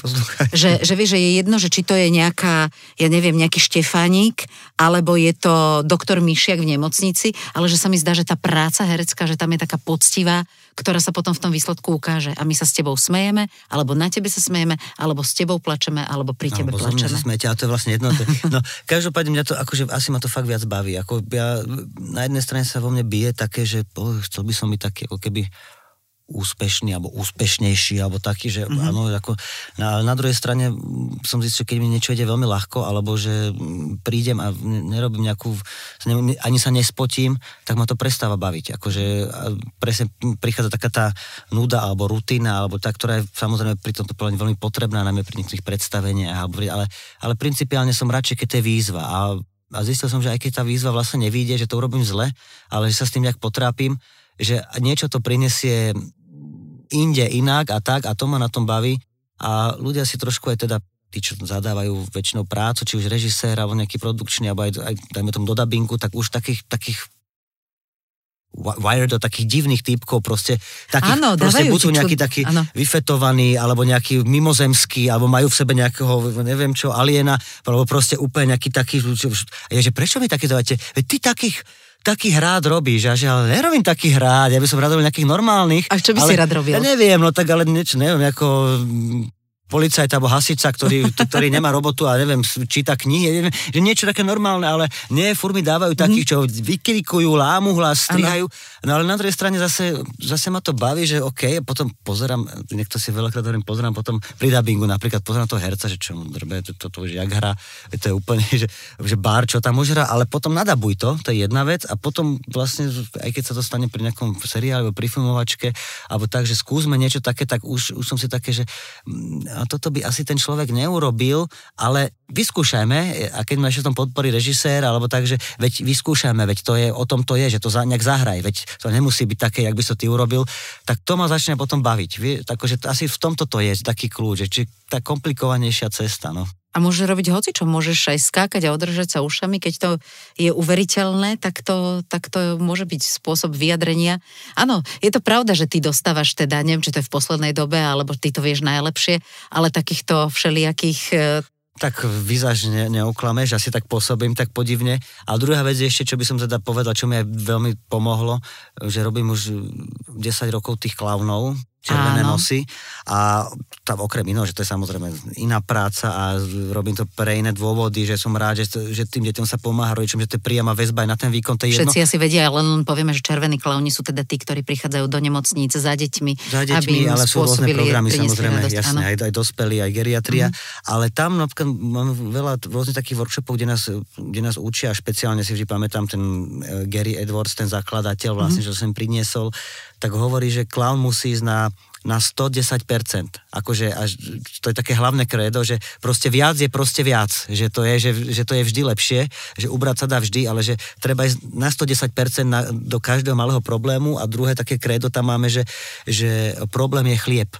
že, že vieš, že je jedno, že či to je nejaká, ja neviem, nejaký Štefánik, alebo je to doktor Myšiak v nemocnici, ale že sa mi zdá, že tá práca herecká, že tam je taká poctivá, ktorá sa potom v tom výsledku ukáže. A my sa s tebou smejeme, alebo na tebe sa smejeme, alebo s tebou plačeme, alebo pri tebe alebo plačeme. Sa smejete, ale to je vlastne jedno. No, každopádne mňa to, akože asi ma to fakt viac baví. Ako ja, na jednej strane sa vo mne bije také, že oh, chcel by som byť taký, ako keby úspešný alebo úspešnejší alebo taký, že mm-hmm. áno, ako na, na druhej strane som zistil, keď mi niečo ide veľmi ľahko alebo že prídem a nerobím nejakú, ani sa nespotím, tak ma to prestáva baviť. Akože presne prichádza taká tá nuda alebo rutina, alebo tá, ktorá je samozrejme pri tomto plne veľmi potrebná, najmä pri niektorých predstaveniach, ale, ale principiálne som radšej, keď to je výzva a a zistil som, že aj keď tá výzva vlastne nevíde, že to urobím zle, ale že sa s tým nejak potrápim, že niečo to prinesie inde inak a tak a to ma na tom baví a ľudia si trošku aj teda tí, čo zadávajú väčšinou prácu, či už režisér, alebo nejaký produkčný, alebo aj, aj dajme tomu do dabingu, tak už takých, takých wired do takých divných typkov, proste takých, áno, proste buď sú nejaký taký áno. vyfetovaný, alebo nejaký mimozemský, alebo majú v sebe nejakého, neviem čo, aliena, alebo proste úplne nejaký taký, je, že prečo mi také dávate? Veď ty takých, takých rád robíš, a že ale nerobím takých rád, ja by som rád robil nejakých normálnych. A čo by ale, si rád robil? Ja neviem, no tak ale niečo, neviem, ako policajt alebo hasica, ktorý, ktorý nemá robotu a neviem, číta knihy, neviem, že niečo také normálne, ale nie, furt mi dávajú takých, čo vykrikujú, lámu hlas, strihajú. No ale na druhej strane zase, zase ma to baví, že OK, potom pozerám, niekto si veľakrát hovorím, pozerám potom pri dubbingu, napríklad pozerám toho herca, že čo mu drbe, to, to, to už jak hra, to je úplne, že, že bar, čo tam už hra, ale potom nadabuj to, to je jedna vec a potom vlastne, aj keď sa to stane pri nejakom seriáli alebo pri filmovačke, alebo tak, že skúsme niečo také, tak už, už som si také, že mm, a toto by asi ten človek neurobil, ale vyskúšajme, a keď ma ešte tom podporí režisér, alebo tak, že veď vyskúšajme, veď to je, o tom to je, že to za, nejak zahraj, veď to nemusí byť také, jak by to ty urobil, tak to ma začne potom baviť. Vie, takže asi v tomto to je taký kľúč, či tá komplikovanejšia cesta, no. A môžeš robiť hoci, čo môžeš aj skákať a održať sa ušami, keď to je uveriteľné, tak to, tak to môže byť spôsob vyjadrenia. Áno, je to pravda, že ty dostávaš teda, neviem, či to je v poslednej dobe, alebo ty to vieš najlepšie, ale takýchto všelijakých e, tak vyzaž ne, neoklameš, asi tak pôsobím tak podivne. A druhá vec ešte, čo by som teda povedal, čo mi aj veľmi pomohlo, že robím už 10 rokov tých klaunov, červené Áno. nosy a tam okrem iného, že to je samozrejme iná práca a robím to pre iné dôvody, že som rád, že, že tým deťom sa pomáha rodičom, že to je príjama väzba aj na ten výkon, to je jedno. Všetci asi vedia, len povieme, že červení klauni sú teda tí, ktorí prichádzajú do nemocníc za deťmi. Za deťmi, aby ale sú rôzne programy, samozrejme, radosť, jasne, aj, aj dospelí, aj geriatria, mm-hmm. ale tam napríklad mám veľa rôznych takých workshopov, kde nás, kde nás učia, špeciálne si vždy pamätám ten uh, Gary Edwards, ten zakladateľ vlastne, mm-hmm. čo som priniesol, tak hovorí, že clown musí ísť na na 110%. Akože až, to je také hlavné kredo, že proste viac je proste viac. Že to je, že, že to je vždy lepšie, že ubrať sa dá vždy, ale že treba ísť na 110% na, do každého malého problému a druhé také kredo tam máme, že, že problém je chlieb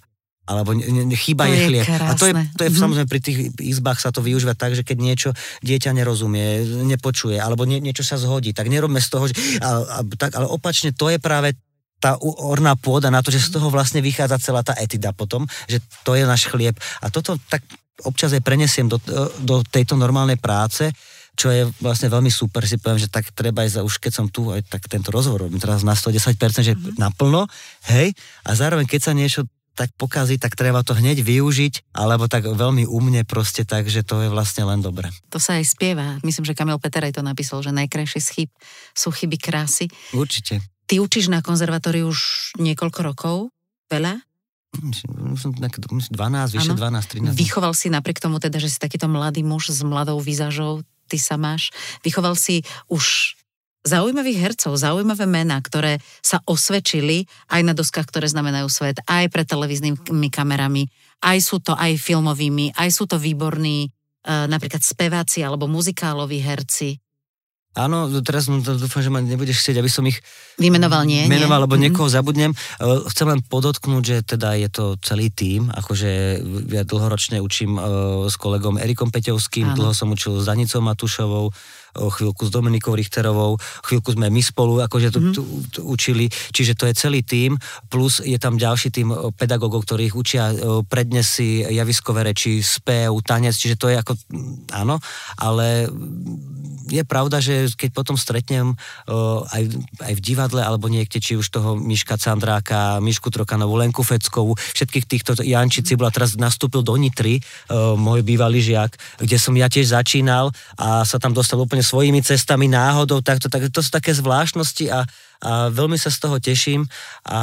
alebo chyba je, je chlieb. Krásne. A to je, to je mm-hmm. samozrejme pri tých izbách sa to využíva tak, že keď niečo dieťa nerozumie, nepočuje, alebo nie, niečo sa zhodí, tak nerobme z toho, že, a, a, tak, ale opačne to je práve tá orná pôda na to, že z toho vlastne vychádza celá tá etida potom, že to je náš chlieb. A toto tak občas aj prenesiem do, do tejto normálnej práce, čo je vlastne veľmi super, si poviem, že tak treba aj za, už keď som tu, aj tak tento rozhovor robím teraz na 110%, že mm-hmm. naplno, hej, a zároveň keď sa niečo tak pokazí, tak treba to hneď využiť, alebo tak veľmi umne proste tak, že to je vlastne len dobre. To sa aj spieva. Myslím, že Kamil Peter aj to napísal, že najkrajšie chyb sú chyby krásy. Určite. Ty učíš na konzervatóriu už niekoľko rokov? Veľa? 12, vyše 12, 13. Vychoval si napriek tomu teda, že si takýto mladý muž s mladou výzažou, ty sa máš, vychoval si už zaujímavých hercov, zaujímavé mená, ktoré sa osvedčili aj na doskách, ktoré znamenajú svet, aj pred televíznymi kamerami, aj sú to aj filmovými, aj sú to výborní e, napríklad speváci alebo muzikáloví herci. Áno, teraz no, dúfam, že ma nebudeš chcieť, aby som ich vymenoval, nie? Menoval, lebo mm. niekoho zabudnem. E, chcem len podotknúť, že teda je to celý tým, akože ja dlhoročne učím uh, s kolegom Erikom Peťovským, Áno. dlho som učil s Danicou Matušovou, chvíľku s Dominikou Richterovou, chvíľku sme my spolu akože to, mm. tu, tu, učili, čiže to je celý tým, plus je tam ďalší tým pedagógov, ktorých učia prednesy, javiskové reči, spev, tanec, čiže to je ako, áno, ale je pravda, že keď potom stretnem uh, aj, aj v divadle, alebo niekde, či už toho Miška Candráka, Mišku Trokanovú, Lenku Feckovú, všetkých týchto, Janči Cibula teraz nastúpil do Nitry, uh, môj bývalý žiak, kde som ja tiež začínal a sa tam dostal úplne svojimi cestami, náhodou, takto, tak, to sú také zvláštnosti a, a veľmi sa z toho teším a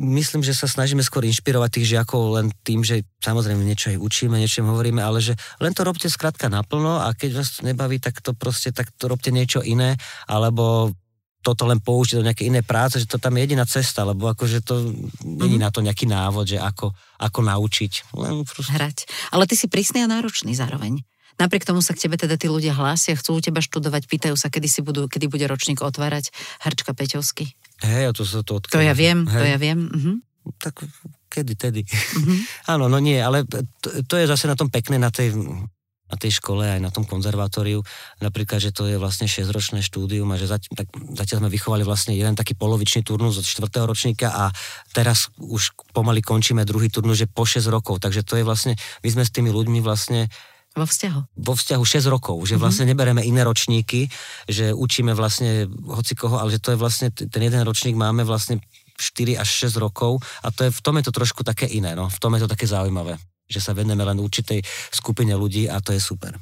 myslím, že sa snažíme skôr inšpirovať tých žiakov len tým, že samozrejme niečo aj učíme, niečo im hovoríme, ale že len to robte skrátka naplno a keď vás to nebaví, tak to proste, tak to robte niečo iné, alebo toto len použiť do nejakej inej práce, že to tam je jediná cesta, lebo akože to mm-hmm. není na to nejaký návod, že ako, ako naučiť. Len proste... Hrať. Ale ty si prísny a náročný zároveň. Napriek tomu sa k tebe teda tí ľudia hlásia, chcú u teba študovať, pýtajú sa, kedy, si budú, kedy bude ročník otvárať Hrčka Peťovský. Hej, to sa to odkryje. To ja viem, Hej. to ja viem. Uh-huh. Tak kedy, tedy. Uh-huh. Áno, no nie, ale to, to je zase na tom pekné, na tej na tej škole, aj na tom konzervatóriu, napríklad, že to je vlastne 6-ročné štúdium a že zati- tak, zatiaľ sme vychovali vlastne jeden taký polovičný turnus od 4. ročníka a teraz už pomaly končíme druhý turnus, že po 6 rokov, takže to je vlastne, my sme s tými ľuďmi vlastne vo vzťahu? Vo vzťahu 6 rokov, že mhm. vlastne nebereme iné ročníky, že učíme vlastne hoci koho, ale že to je vlastne, ten jeden ročník máme vlastne 4 až 6 rokov a to je, v tom je to trošku také iné, no, v tom je to také zaujímavé, že sa venujeme len určitej skupine ľudí a to je super.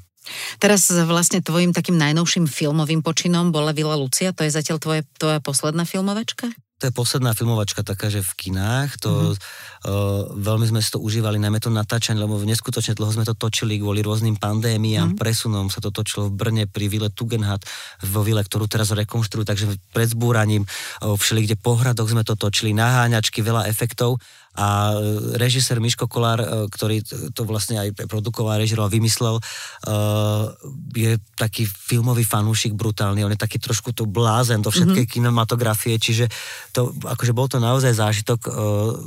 Teraz vlastne tvojim takým najnovším filmovým počinom bola Vila Lucia, to je zatiaľ tvoje, tvoja posledná filmovačka? To je posledná filmovačka taká, že v kinách, to mm-hmm. uh, veľmi sme si to užívali, najmä to natáčanie, lebo neskutočne dlho sme to točili kvôli rôznym pandémiám, mm-hmm. presunom sa to točilo v Brne pri Vile Tugendhat, vo Vile, ktorú teraz rekonštruujú, takže pred zbúraním, uh, všeli kde pohradoch sme to točili, naháňačky, veľa efektov a e, režisér Miško Kolár, e, ktorý to vlastne aj produkoval, režiroval, vymyslel, e, je taký filmový fanúšik brutálny, on je taký trošku to blázen do všetkej mm-hmm. kinematografie, čiže to, akože bol to naozaj zážitok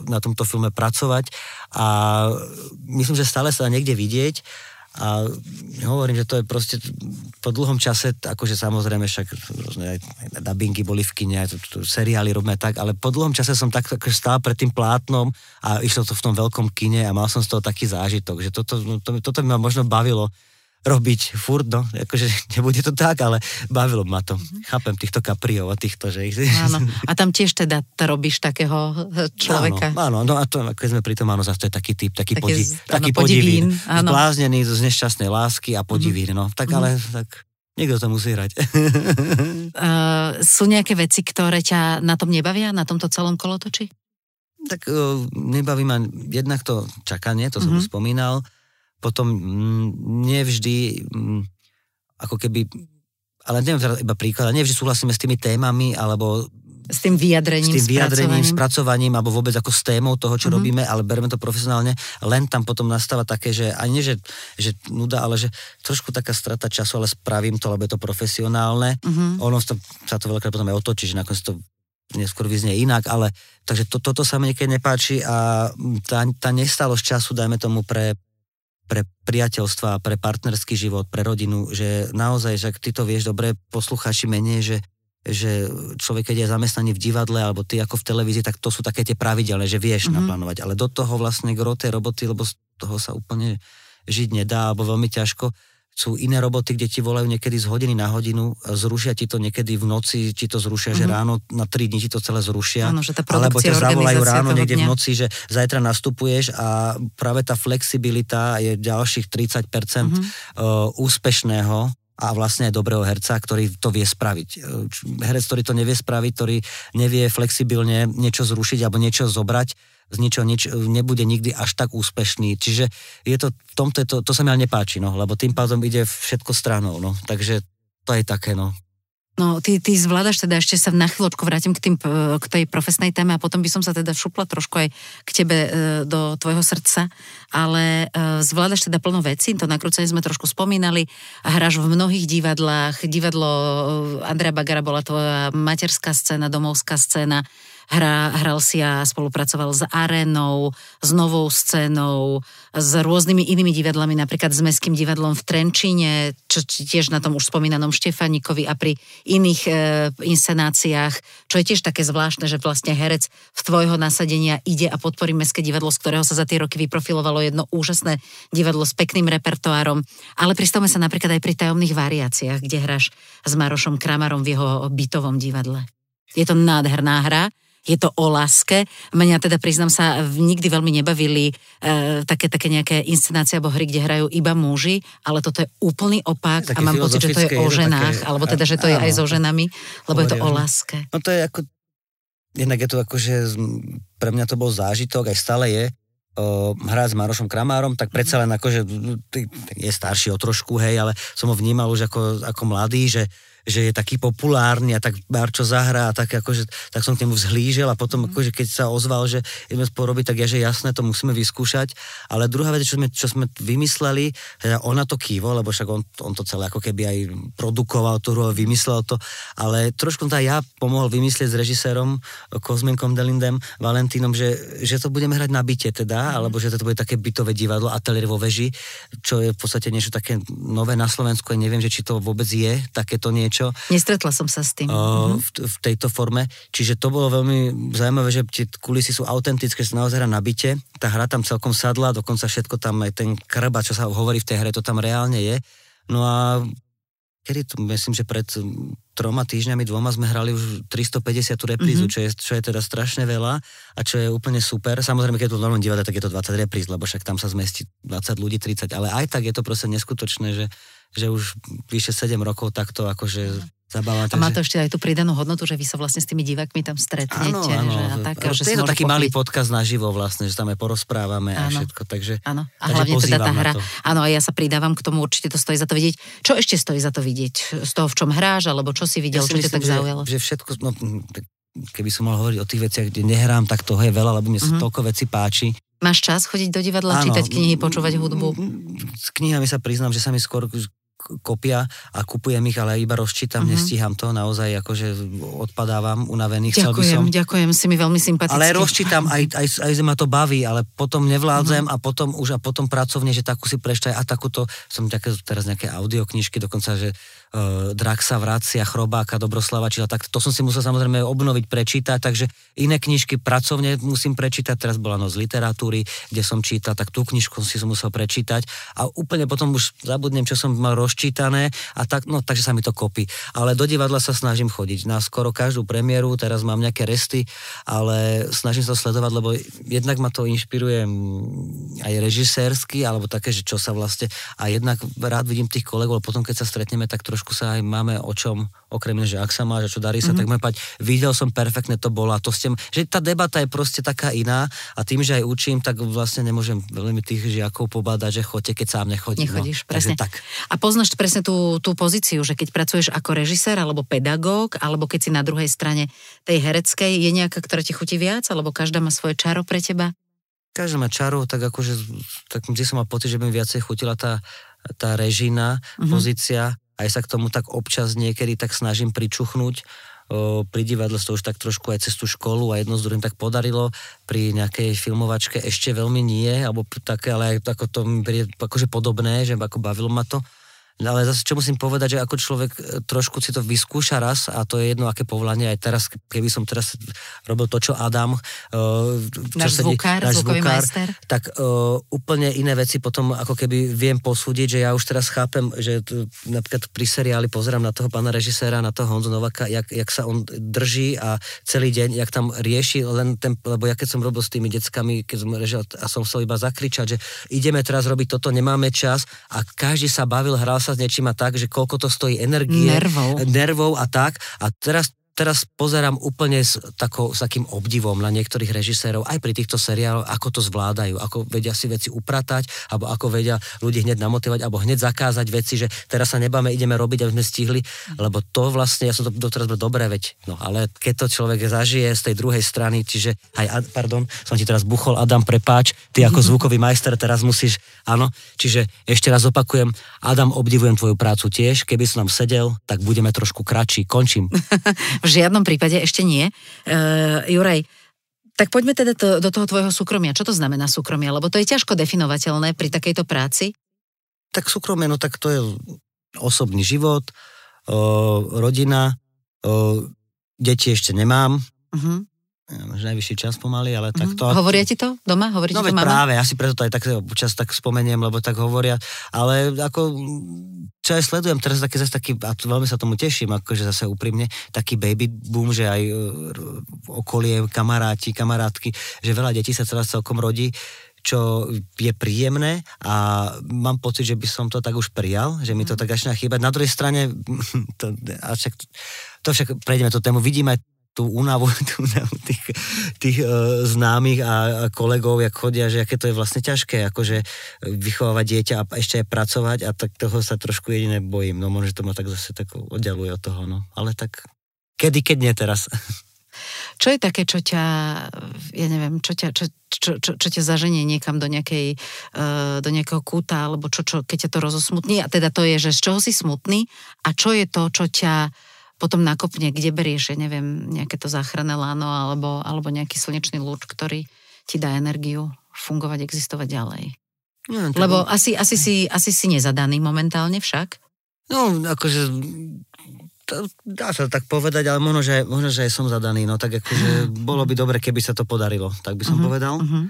na tomto filme pracovať. A myslím, že stále sa niekde vidieť a hovorím, že to je proste po dlhom čase, akože samozrejme však rôzne dubbingy boli v kine, aj to, to, seriály robíme tak, ale po dlhom čase som tak akože stál pred tým plátnom a išlo to v tom veľkom kine a mal som z toho taký zážitok, že toto, no, to, toto by ma možno bavilo robiť furt, no, akože nebude to tak, ale bavilo ma to. Mm-hmm. Chápem týchto kapriov a týchto, že ich... Áno, a tam tiež teda robíš takého eh, človeka. Áno, áno, no a to, keď sme pri tom, áno, zase to je taký typ, taký, Také, podi, z, taký áno, podivín, áno. zbláznený z nešťastnej lásky a podivín, mm-hmm. no, tak mm-hmm. ale tak Niekto to musí hrať. uh, sú nejaké veci, ktoré ťa na tom nebavia, na tomto celom kolotoči? Tak uh, nebaví ma jednak to čakanie, to som mm-hmm. spomínal potom mm, nevždy mm, ako keby, ale neviem teda iba príklad, nevždy súhlasíme s tými témami, alebo s tým vyjadrením, s tým vyjadrením, spracovaním. spracovaním, alebo vôbec ako s témou toho, čo uh-huh. robíme, ale bereme to profesionálne, len tam potom nastáva také, že ani nie, že, že nuda, ale že trošku taká strata času, ale spravím to, lebo je to profesionálne. Uh-huh. Ono to, sa to veľakrát potom aj otočí, že nakoniec to neskôr vyznie inak, ale takže to, toto sa mi niekedy nepáči a tá, tá nestalosť času, dajme tomu pre pre priateľstva, pre partnerský život, pre rodinu, že naozaj, že ty to vieš dobre, poslucháči menej, že že človek, keď je zamestnaný v divadle alebo ty ako v televízii, tak to sú také tie pravidelné, že vieš mm-hmm. naplánovať. Ale do toho vlastne gro tej roboty, lebo z toho sa úplne žiť nedá, alebo veľmi ťažko, sú iné roboty, kde ti volajú niekedy z hodiny na hodinu, zrušia ti to niekedy v noci, ti to zrušia, mm-hmm. že mhm. ráno na 3 dní ti to celé zrušia. Áno, že tá alebo ťa zavolajú ráno niekde dňa. v noci, že zajtra nastupuješ a práve tá flexibilita je ďalších 30% mm-hmm. uh, úspešného a vlastne aj dobrého herca, ktorý to vie spraviť. Herec, ktorý to nevie spraviť, ktorý nevie flexibilne niečo zrušiť alebo niečo zobrať, z ničoho nič nebude nikdy až tak úspešný. Čiže je to, v tomto to, to sa mi ale nepáči, no, lebo tým pádom ide všetko stranou, no, takže to je také, no. No, ty, ty zvládaš teda, ešte sa na chvíľočku vrátim k, tým, k tej profesnej téme a potom by som sa teda šupla trošku aj k tebe e, do tvojho srdca, ale e, zvládaš teda plno vecí, to nakrúcanie sme trošku spomínali, hráš v mnohých divadlách, divadlo e, Andrea Bagara bola tvoja materská scéna, domovská scéna, Hra, hral si a spolupracoval s Arenou, s Novou scénou, s rôznymi inými divadlami, napríklad s Mestským divadlom v Trenčíne, čo tiež na tom už spomínanom Štefanikovi a pri iných e, inscenáciách, čo je tiež také zvláštne, že vlastne herec v tvojho nasadenia ide a podporí Mestské divadlo, z ktorého sa za tie roky vyprofilovalo jedno úžasné divadlo s pekným repertoárom. Ale pristavme sa napríklad aj pri tajomných variáciách, kde hráš s Marošom Kramarom v jeho bytovom divadle. Je to nádherná hra Je to o láske. Mňa teda, priznám sa, nikdy veľmi nebavili e, také, také nejaké inscenácie alebo hry, kde hrajú iba muži, ale toto je úplný opak a mám pocit, že to je o ženách, také, alebo teda, že to je aj so ženami, lebo je to o láske. No to je ako, jednak je to ako, že pre mňa to bol zážitok, aj stále je, hrať s Marošom Kramárom, tak predsa len akože je starší o trošku, hej, ale som ho vnímal už ako, ako mladý, že že je taký populárny a tak Barčo zahrá a tak akože, tak som k nemu vzhlížel a potom mm. akože keď sa ozval, že ideme spolu robiť, tak ja, že jasné, to musíme vyskúšať. Ale druhá vec, čo sme, čo sme vymysleli, teda ona to kývo, lebo však on, on to celé ako keby aj produkoval tú hru, vymyslel to, ale trošku tá ja pomohol vymyslieť s režisérom Kozmenkom Delindem, Valentínom, že, že to budeme hrať na byte teda, mm. alebo že to bude také bytové divadlo, ateliér vo veži, čo je v podstate niečo také nové na Slovensku, ja neviem, že či to vôbec je takéto niečo niečo. Nestretla som sa s tým. Uh, v, v tejto forme. Čiže to bolo veľmi zaujímavé, že tie kulisy sú autentické, že naozaj hrá na byte. Tá hra tam celkom sadla, dokonca všetko tam, aj ten krba, čo sa hovorí v tej hre, to tam reálne je. No a kedy to, myslím, že pred troma týždňami, dvoma sme hrali už 350 reprízu, mm-hmm. čo, je, čo je teda strašne veľa a čo je úplne super. Samozrejme, keď je to v normálnom divadle, tak je to 20 repríz, lebo však tam sa zmestí 20 ľudí, 30, ale aj tak je to proste neskutočné, že že už vyše 7 rokov takto akože zabávam. A má to ešte aj tú pridanú hodnotu, že vy sa vlastne s tými divákmi tam stretnete. Áno, áno. Že, a tak, že je to taký malý podcast naživo vlastne, že tam aj porozprávame áno. a všetko, takže, áno. A takže hlavne teda tá hra. Áno, a ja sa pridávam k tomu, určite to stojí za to vidieť. Čo ešte stojí za to vidieť? Z toho, v čom hráš, alebo čo si videl, ja čo ťa tak zaujalo? Že, že všetko, no, keby som mal hovoriť o tých veciach, kde nehrám, tak toho je veľa, lebo mne sa uh-huh. toľko veci páči. Máš čas chodiť do divadla, áno, čítať knihy, počúvať hudbu? S knihami sa priznám, že sa mi skôr kopia a kupujem ich, ale iba rozčítam, uh-huh. nestíham to, naozaj akože odpadávam unavený. Ďakujem, by som, ďakujem, si mi veľmi sympatický. Ale rozčítam, aj, aj, aj ma to baví, ale potom nevládzem uh-huh. a potom už a potom pracovne, že takú si preštaj a takúto, som také, teraz nejaké audioknižky, dokonca, že uh, Draxa, Vracia, Chrobáka, Dobroslava Čila, tak to som si musel samozrejme obnoviť, prečítať, takže iné knižky pracovne musím prečítať, teraz bola noc literatúry, kde som čítal, tak tú knižku si som musel prečítať a úplne potom už zabudnem, čo som mal rozčítané a tak, no takže sa mi to kopí. Ale do divadla sa snažím chodiť na skoro každú premiéru, teraz mám nejaké resty, ale snažím sa sledovať, lebo jednak ma to inšpiruje aj režisérsky, alebo také, že čo sa vlastne, a jednak rád vidím tých kolegov, potom keď sa stretneme, tak trošku sa aj máme o čom, okrem že ak sa máš a čo darí sa, mm-hmm. tak môžem povedať, videl som perfektne to bolo a to ste, že tá debata je proste taká iná a tým, že aj učím, tak vlastne nemôžem veľmi tých žiakov pobádať, že chodte, keď sám nechodí. No. Nechodíš, no, presne. Tak. A poznáš presne tú, tú pozíciu, že keď pracuješ ako režisér alebo pedagóg, alebo keď si na druhej strane tej hereckej, je nejaká, ktorá ti chutí viac, alebo každá má svoje čaro pre teba? Každá má čaro, tak akože, tak vždy som mal pocit, že by mi viacej chutila tá, tá režina uh-huh. pozícia, aj sa k tomu tak občas niekedy tak snažím pričuchnúť. O, pri divadle to už tak trošku aj cez tú školu a jedno z druhým tak podarilo. Pri nejakej filmovačke ešte veľmi nie, alebo také, ale aj ako to mi akože podobné, že ako bavilo ma to. No ale zase čo musím povedať, že ako človek e, trošku si to vyskúša raz a to je jedno aké povolanie. Aj teraz, keby som teraz robil to, čo Adam, uh, čo náš sedí, zvukár, náš zvukár, tak uh, úplne iné veci potom ako keby viem posúdiť, že ja už teraz chápem, že t- napríklad pri seriáli pozerám na toho pána režiséra, na toho Honzo Novaka, jak, jak sa on drží a celý deň, jak tam rieši len ten, lebo ja keď som robil s tými deckami, keď som režil a som chcel iba zakričať, že ideme teraz robiť toto, nemáme čas a každý sa bavil, hral sa s niečím a tak, že koľko to stojí energie, nervov, nervov a tak. A teraz teraz pozerám úplne s, tako, s takým obdivom na niektorých režisérov, aj pri týchto seriáloch, ako to zvládajú, ako vedia si veci upratať, alebo ako vedia ľudí hneď namotivovať, alebo hneď zakázať veci, že teraz sa nebáme, ideme robiť, aby sme stihli, lebo to vlastne, ja som to doteraz bol dobre, veď, no ale keď to človek zažije z tej druhej strany, čiže aj, pardon, som ti teraz buchol, Adam, prepáč, ty ako zvukový majster teraz musíš, áno, čiže ešte raz opakujem, Adam, obdivujem tvoju prácu tiež, keby som tam sedel, tak budeme trošku kratší, končím. V žiadnom prípade ešte nie. Uh, Juraj, tak poďme teda to, do toho tvojho súkromia. Čo to znamená súkromie? Lebo to je ťažko definovateľné pri takejto práci. Tak súkromie, no tak to je osobný život, uh, rodina, uh, deti ešte nemám, uh-huh. Že najvyšší čas pomaly, ale tak Mhm. to... Hovoria ti to doma? Hovorí No ti to mama? práve, ja si preto to aj tak čas tak spomeniem, lebo tak hovoria, ale ako, čo aj sledujem, teraz taký zase taký, a veľmi sa tomu teším, akože zase úprimne, taký baby boom, že aj e, okolie, kamaráti, kamarátky, že veľa detí sa teraz celkom rodí, čo je príjemné a mám pocit, že by som to tak už prijal, že mi to tak začína chýbať. Na druhej strane, to, a však, to však prejdeme tú tému, vidím aj tú únavu, tých, tých uh, známych a, a kolegov, jak chodia, že aké to je vlastne ťažké, akože vychovávať dieťa a ešte aj pracovať a tak toho sa trošku jedine bojím. No možno, to ma tak zase tak oddialuje od toho, no. Ale tak kedy, keď nie teraz. Čo je také, čo ťa, ja neviem, čo ťa, čo, čo, čo, čo ťa zaženie niekam do, nejakej, uh, do nejakého kúta, alebo čo, čo, keď ťa to rozosmutní, a teda to je, že z čoho si smutný a čo je to, čo ťa potom nakopne, kde berieš, ja neviem, nejaké to záchranné láno alebo, alebo nejaký slnečný lúč, ktorý ti dá energiu fungovať, existovať ďalej. No, tak- Lebo asi, asi, si, asi si nezadaný momentálne však. No, akože to, dá sa tak povedať, ale možno že, možno, že aj som zadaný, no tak akože bolo by dobre, keby sa to podarilo, tak by som Mhm, povedal. mhm.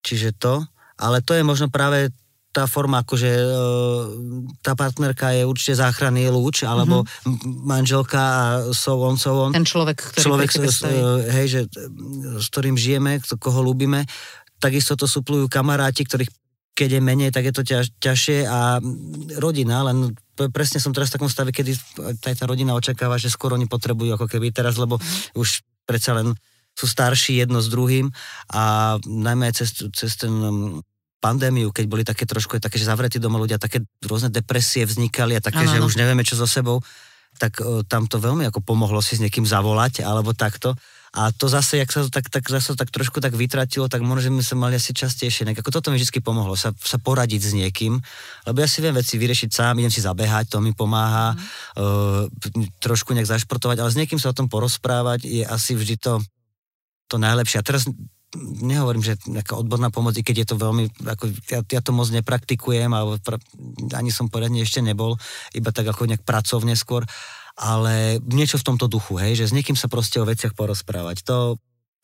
Čiže to, ale to je možno práve tá forma, akože e, tá partnerka je určite záchranný lúč, alebo m- manželka a so on, so on. Ten človek, ktorý Človek, s, e, hej, že, s ktorým žijeme, koho ľúbime. Takisto to suplujú kamaráti, ktorých keď je menej, tak je to ťaž, ťažšie a mm, rodina, len presne som teraz v takom stave, kedy aj tá rodina očakáva, že skoro oni potrebujú ako keby teraz, lebo už predsa len sú starší jedno s druhým a najmä aj cez, cez ten pandémiu, keď boli také trošku také, že zavretí doma ľudia, také rôzne depresie vznikali a také, Áno, že áno. už nevieme čo so sebou, tak o, tam to veľmi ako pomohlo si s niekým zavolať alebo takto. A to zase, jak sa to tak, tak, zase tak trošku tak vytratilo, tak možno, že by sme mali asi častejšie. Nejak, ako toto mi vždy pomohlo, sa, sa poradiť s niekým, lebo ja si viem veci vyriešiť sám, idem si zabehať, to mi pomáha, mm. uh, trošku nejak zašportovať, ale s niekým sa o tom porozprávať je asi vždy to, to najlepšie. A teraz nehovorím, že nejaká odborná pomoc, i keď je to veľmi, ako ja, ja to moc nepraktikujem, alebo pra, ani som poriadne ešte nebol, iba tak ako nejak pracovne skôr, ale niečo v tomto duchu, hej, že s niekým sa proste o veciach porozprávať. To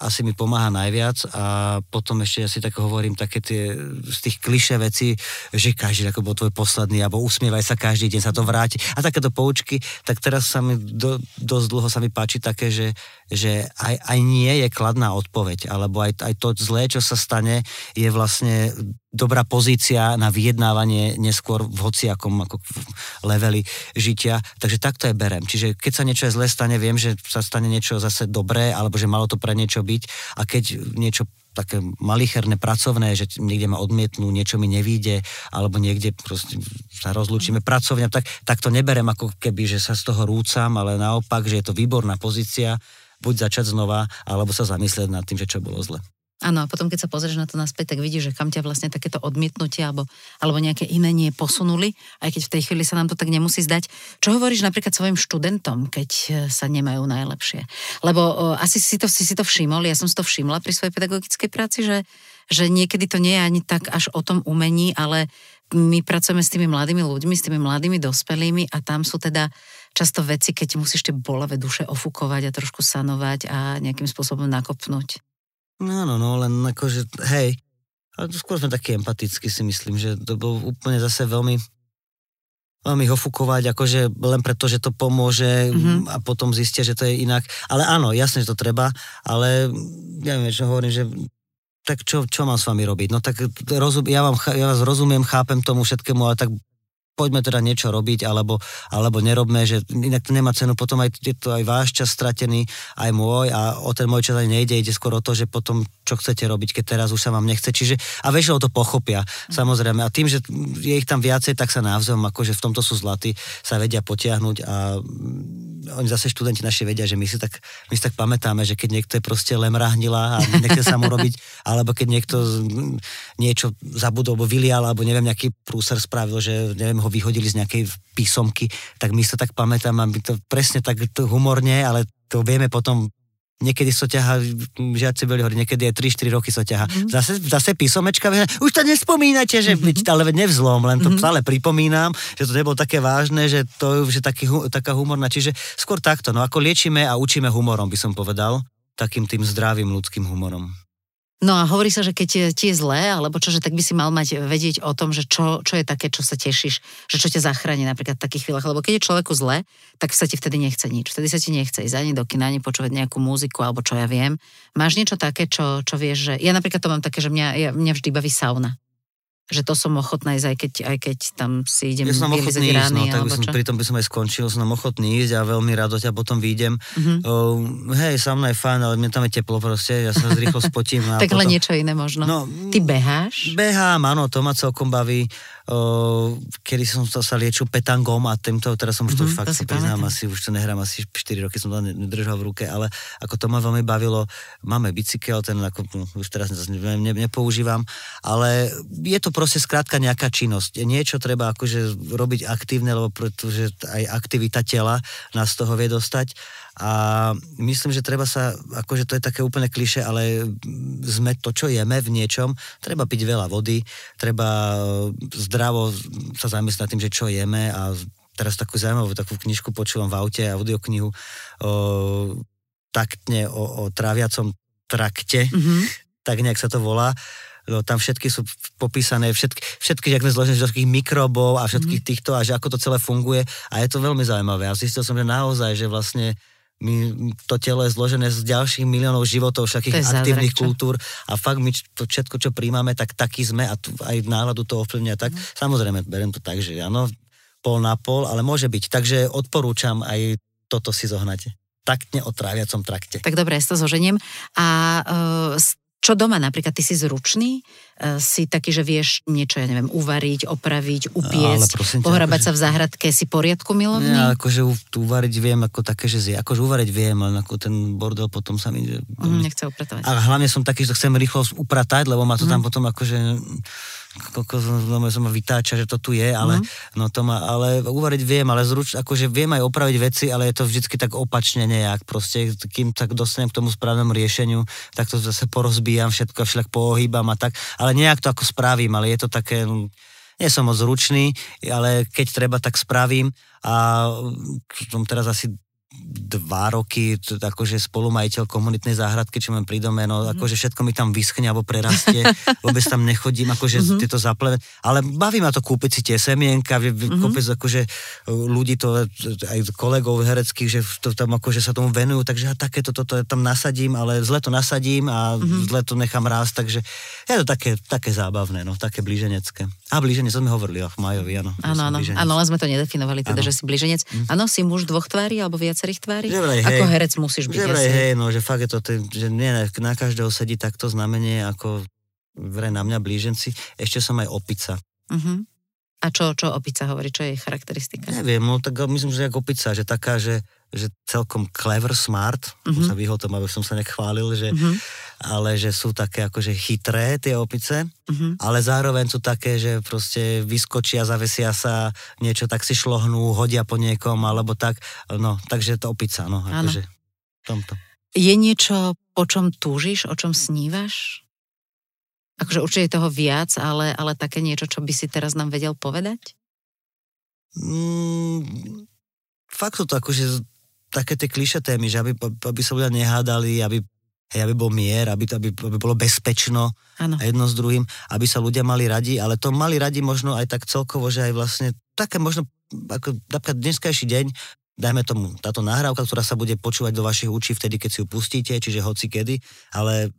asi mi pomáha najviac a potom ešte ja si tak hovorím také tie z tých kliše veci, že každý ako bol tvoj posledný, alebo usmievaj sa každý deň, sa to vráti. A takéto poučky, tak teraz sa mi do, dosť dlho sa mi páči také, že, že aj, aj nie je kladná odpoveď, alebo aj, aj to zlé, čo sa stane, je vlastne dobrá pozícia na vyjednávanie neskôr v hociakom ako v leveli žitia. Takže takto je berem. Čiže keď sa niečo zle stane, viem, že sa stane niečo zase dobré, alebo že malo to pre niečo byť. A keď niečo také malicherné, pracovné, že niekde ma odmietnú, niečo mi nevíde, alebo niekde proste sa rozlúčime pracovne, tak, tak to neberem ako keby, že sa z toho rúcam, ale naopak, že je to výborná pozícia, buď začať znova, alebo sa zamyslieť nad tým, že čo bolo zle. Áno, a potom keď sa pozrieš na to naspäť, tak vidíš, že kam ťa vlastne takéto odmietnutie alebo, alebo nejaké iné nie posunuli, aj keď v tej chvíli sa nám to tak nemusí zdať. Čo hovoríš napríklad svojim študentom, keď e, sa nemajú najlepšie? Lebo o, asi si to, si si to všimol, ja som si to všimla pri svojej pedagogickej práci, že, že niekedy to nie je ani tak až o tom umení, ale my pracujeme s tými mladými ľuďmi, s tými mladými dospelými a tam sú teda často veci, keď musíš tie bolavé duše ofúkovať a trošku sanovať a nejakým spôsobom nakopnúť. No, no, len akože, hej, ale skôr sme takí empatickí si myslím, že to bolo úplne zase veľmi veľmi ho akože len preto, že to pomôže Mhm. mm-hmm. a potom zistia, že to je inak. Ale áno, jasne, že to treba, ale ja neviem, čo hovorím, že tak čo, čo mám s vami robiť? No tak rozum, ja, vám, ja vás rozumiem, chápem tomu všetkému, ale tak poďme teda niečo robiť, alebo, alebo nerobme, že inak to nemá cenu, potom aj, je to aj váš čas stratený, aj môj a o ten môj čas ani nejde, ide skôr o to, že potom čo chcete robiť, keď teraz už sa vám nechce. Čiže, a väčšinou to pochopia, samozrejme. A tým, že je ich tam viacej, tak sa navzájom, akože v tomto sú zlatí, sa vedia potiahnuť a mm, oni zase študenti naši vedia, že my si tak, my si tak pamätáme, že keď niekto je proste lemrahnila a nechce sa mu robiť, alebo keď niekto mm, niečo zabudol, alebo vylial, alebo neviem, nejaký prúser spravil, že neviem, ho vyhodili z nejakej písomky, tak my sa tak pamätám, aby to presne tak to humorne, ale to vieme potom niekedy sa ťaha, žiaci byli hovorí, niekedy je 3-4 roky sa ťaha. Mm. Zase, zase písomečka, už to nespomínate, že mm-hmm. ale nevzlom, len to mm-hmm. stále pripomínam, že to nebolo také vážne, že to že taký, taká humorná, čiže skôr takto, no ako liečíme a učíme humorom, by som povedal. takým tým zdravým ľudským humorom. No a hovorí sa, že keď ti je zlé, alebo čo, že tak by si mal mať vedieť o tom, že čo, čo je také, čo sa tešíš, že čo ťa zachráni napríklad v takých chvíľach. Lebo keď je človeku zle, tak sa ti vtedy nechce nič. Vtedy sa ti nechce ísť ani do kina, ani počúvať nejakú muziku, alebo čo ja viem. Máš niečo také, čo, čo vieš, že... Ja napríklad to mám také, že mňa, ja, mňa vždy baví sauna že to som ochotná ísť, aj keď, aj keď tam si idem ja som ochotný ísť, no, tak by som, pri tom by som aj skončil, som ochotný ísť a veľmi rado ťa potom vyjdem. Uh-huh. Uh, hej, mnou je fajn, ale mne tam je teplo proste, ja sa rýchlo spotím. tak potom... niečo iné možno. No, Ty beháš? Behám, áno, to ma celkom baví kedy som to sa liečil petangom a týmto, teraz som už to mm-hmm, už fakt to priznám, asi už to nehrám, asi 4 roky som to nedržal v ruke, ale ako to ma veľmi bavilo, máme bicykel, ten ako, no, už teraz ne, ne, nepoužívam, ale je to proste skrátka nejaká činnosť. Niečo treba akože robiť aktívne, lebo pretože aj aktivita tela nás z toho vie dostať a myslím, že treba sa, akože to je také úplne kliše, ale sme to, čo jeme v niečom, treba piť veľa vody, treba zdravo sa zamyslieť tým, že čo jeme a teraz takú zaujímavú takú knižku počúvam v aute audioknihu o, taktne o, o tráviacom trakte, mm-hmm. tak nejak sa to volá No, tam všetky sú popísané, všetky, všetky jak sme zložené všetkých mikrobov a všetkých mm. týchto a že ako to celé funguje a je to veľmi zaujímavé. A zistil som, že naozaj, že vlastne my, to telo je zložené z ďalších miliónov životov, všetkých aktívnych kultúr a fakt my to všetko, čo príjmame, tak taký sme a tu aj náladu to ovplyvňuje tak. Mm. Samozrejme, beriem to tak, že áno, pol na pol, ale môže byť. Takže odporúčam aj toto si zohnať taktne o tráviacom trakte. Tak dobre, ja to zoženiem. A uh, čo doma napríklad, ty si zručný, uh, si taký, že vieš niečo, ja neviem, uvariť, opraviť, upiecť, pohrabať akože... sa v záhradke, si poriadku milovný? Ja, akože uvariť viem, ako také, že zje, akože uvariť viem, len ako ten bordel potom sa mi... Mm, nechce upratovať. A hlavne som taký, že chcem rýchlo upratať, lebo ma to mm. tam potom akože koľko som ma vytáča, že to tu je, ale, mm. no to ma, ale uvariť viem, ale zruč, akože viem aj opraviť veci, ale je to vždycky tak opačne nejak, proste, kým tak dostanem k tomu správnemu riešeniu, tak to zase porozbíjam všetko, však pohýbam a tak, ale nejak to ako spravím, ale je to také, no, nie som moc zručný, ale keď treba, tak spravím a som teraz asi dva roky t- akože spolumajiteľ komunitnej záhradky, čo mám pri dome, no mm-hmm. akože všetko mi tam vyschne alebo prerastie, vôbec tam nechodím, akože mm-hmm. tieto zaplene, ale baví ma to kúpiť si tie semienka, mm-hmm. kopec akože e, ľudí to, aj kolegov hereckých, že to tam akože sa tomu venujú, takže ja takéto toto to tam nasadím, ale zle to nasadím a mm-hmm. zle to nechám rásť, takže je to také, také zábavné, no, také blíženecké. A blíženec, sme hovorili, ach, Majovi, áno. Áno, áno, áno, len sme to nedefinovali, teda, ano. že si blíženec. Mhm. Áno, si muž dvoch tvári alebo viacerých tvári? Že vraj, ako hej, herec musíš byť. Že vraj, hej, no, že fakt je to, že nie na každého sedí takto znamenie, ako vraj na mňa blíženci. Ešte som aj opica. Uh-huh. A čo, čo opica hovorí, čo je jej charakteristika? Neviem, no tak myslím, že ako opica, že taká, že že celkom clever, smart, uh-huh. sa vyhol tomu, aby som sa nechválil, že, uh-huh. ale že sú také akože chytré tie opice, uh-huh. ale zároveň sú také, že proste vyskočia, zavesia sa, niečo tak si šlohnú, hodia po niekom, alebo tak, no, takže to opica, no, akože tomto. Je niečo, po čom túžiš, o čom snívaš? Akože určite toho viac, ale, ale také niečo, čo by si teraz nám vedel povedať? Mm, fakt sú to akože také tie kliše témy, že aby, aby sa ľudia nehádali, aby, hej, aby bol mier, aby, aby, aby bolo bezpečno ano. jedno s druhým, aby sa ľudia mali radi, ale to mali radi možno aj tak celkovo, že aj vlastne také možno, ako napríklad dneskajší deň, dajme tomu, táto nahrávka, ktorá sa bude počúvať do vašich učí vtedy, keď si ju pustíte, čiže hoci kedy, ale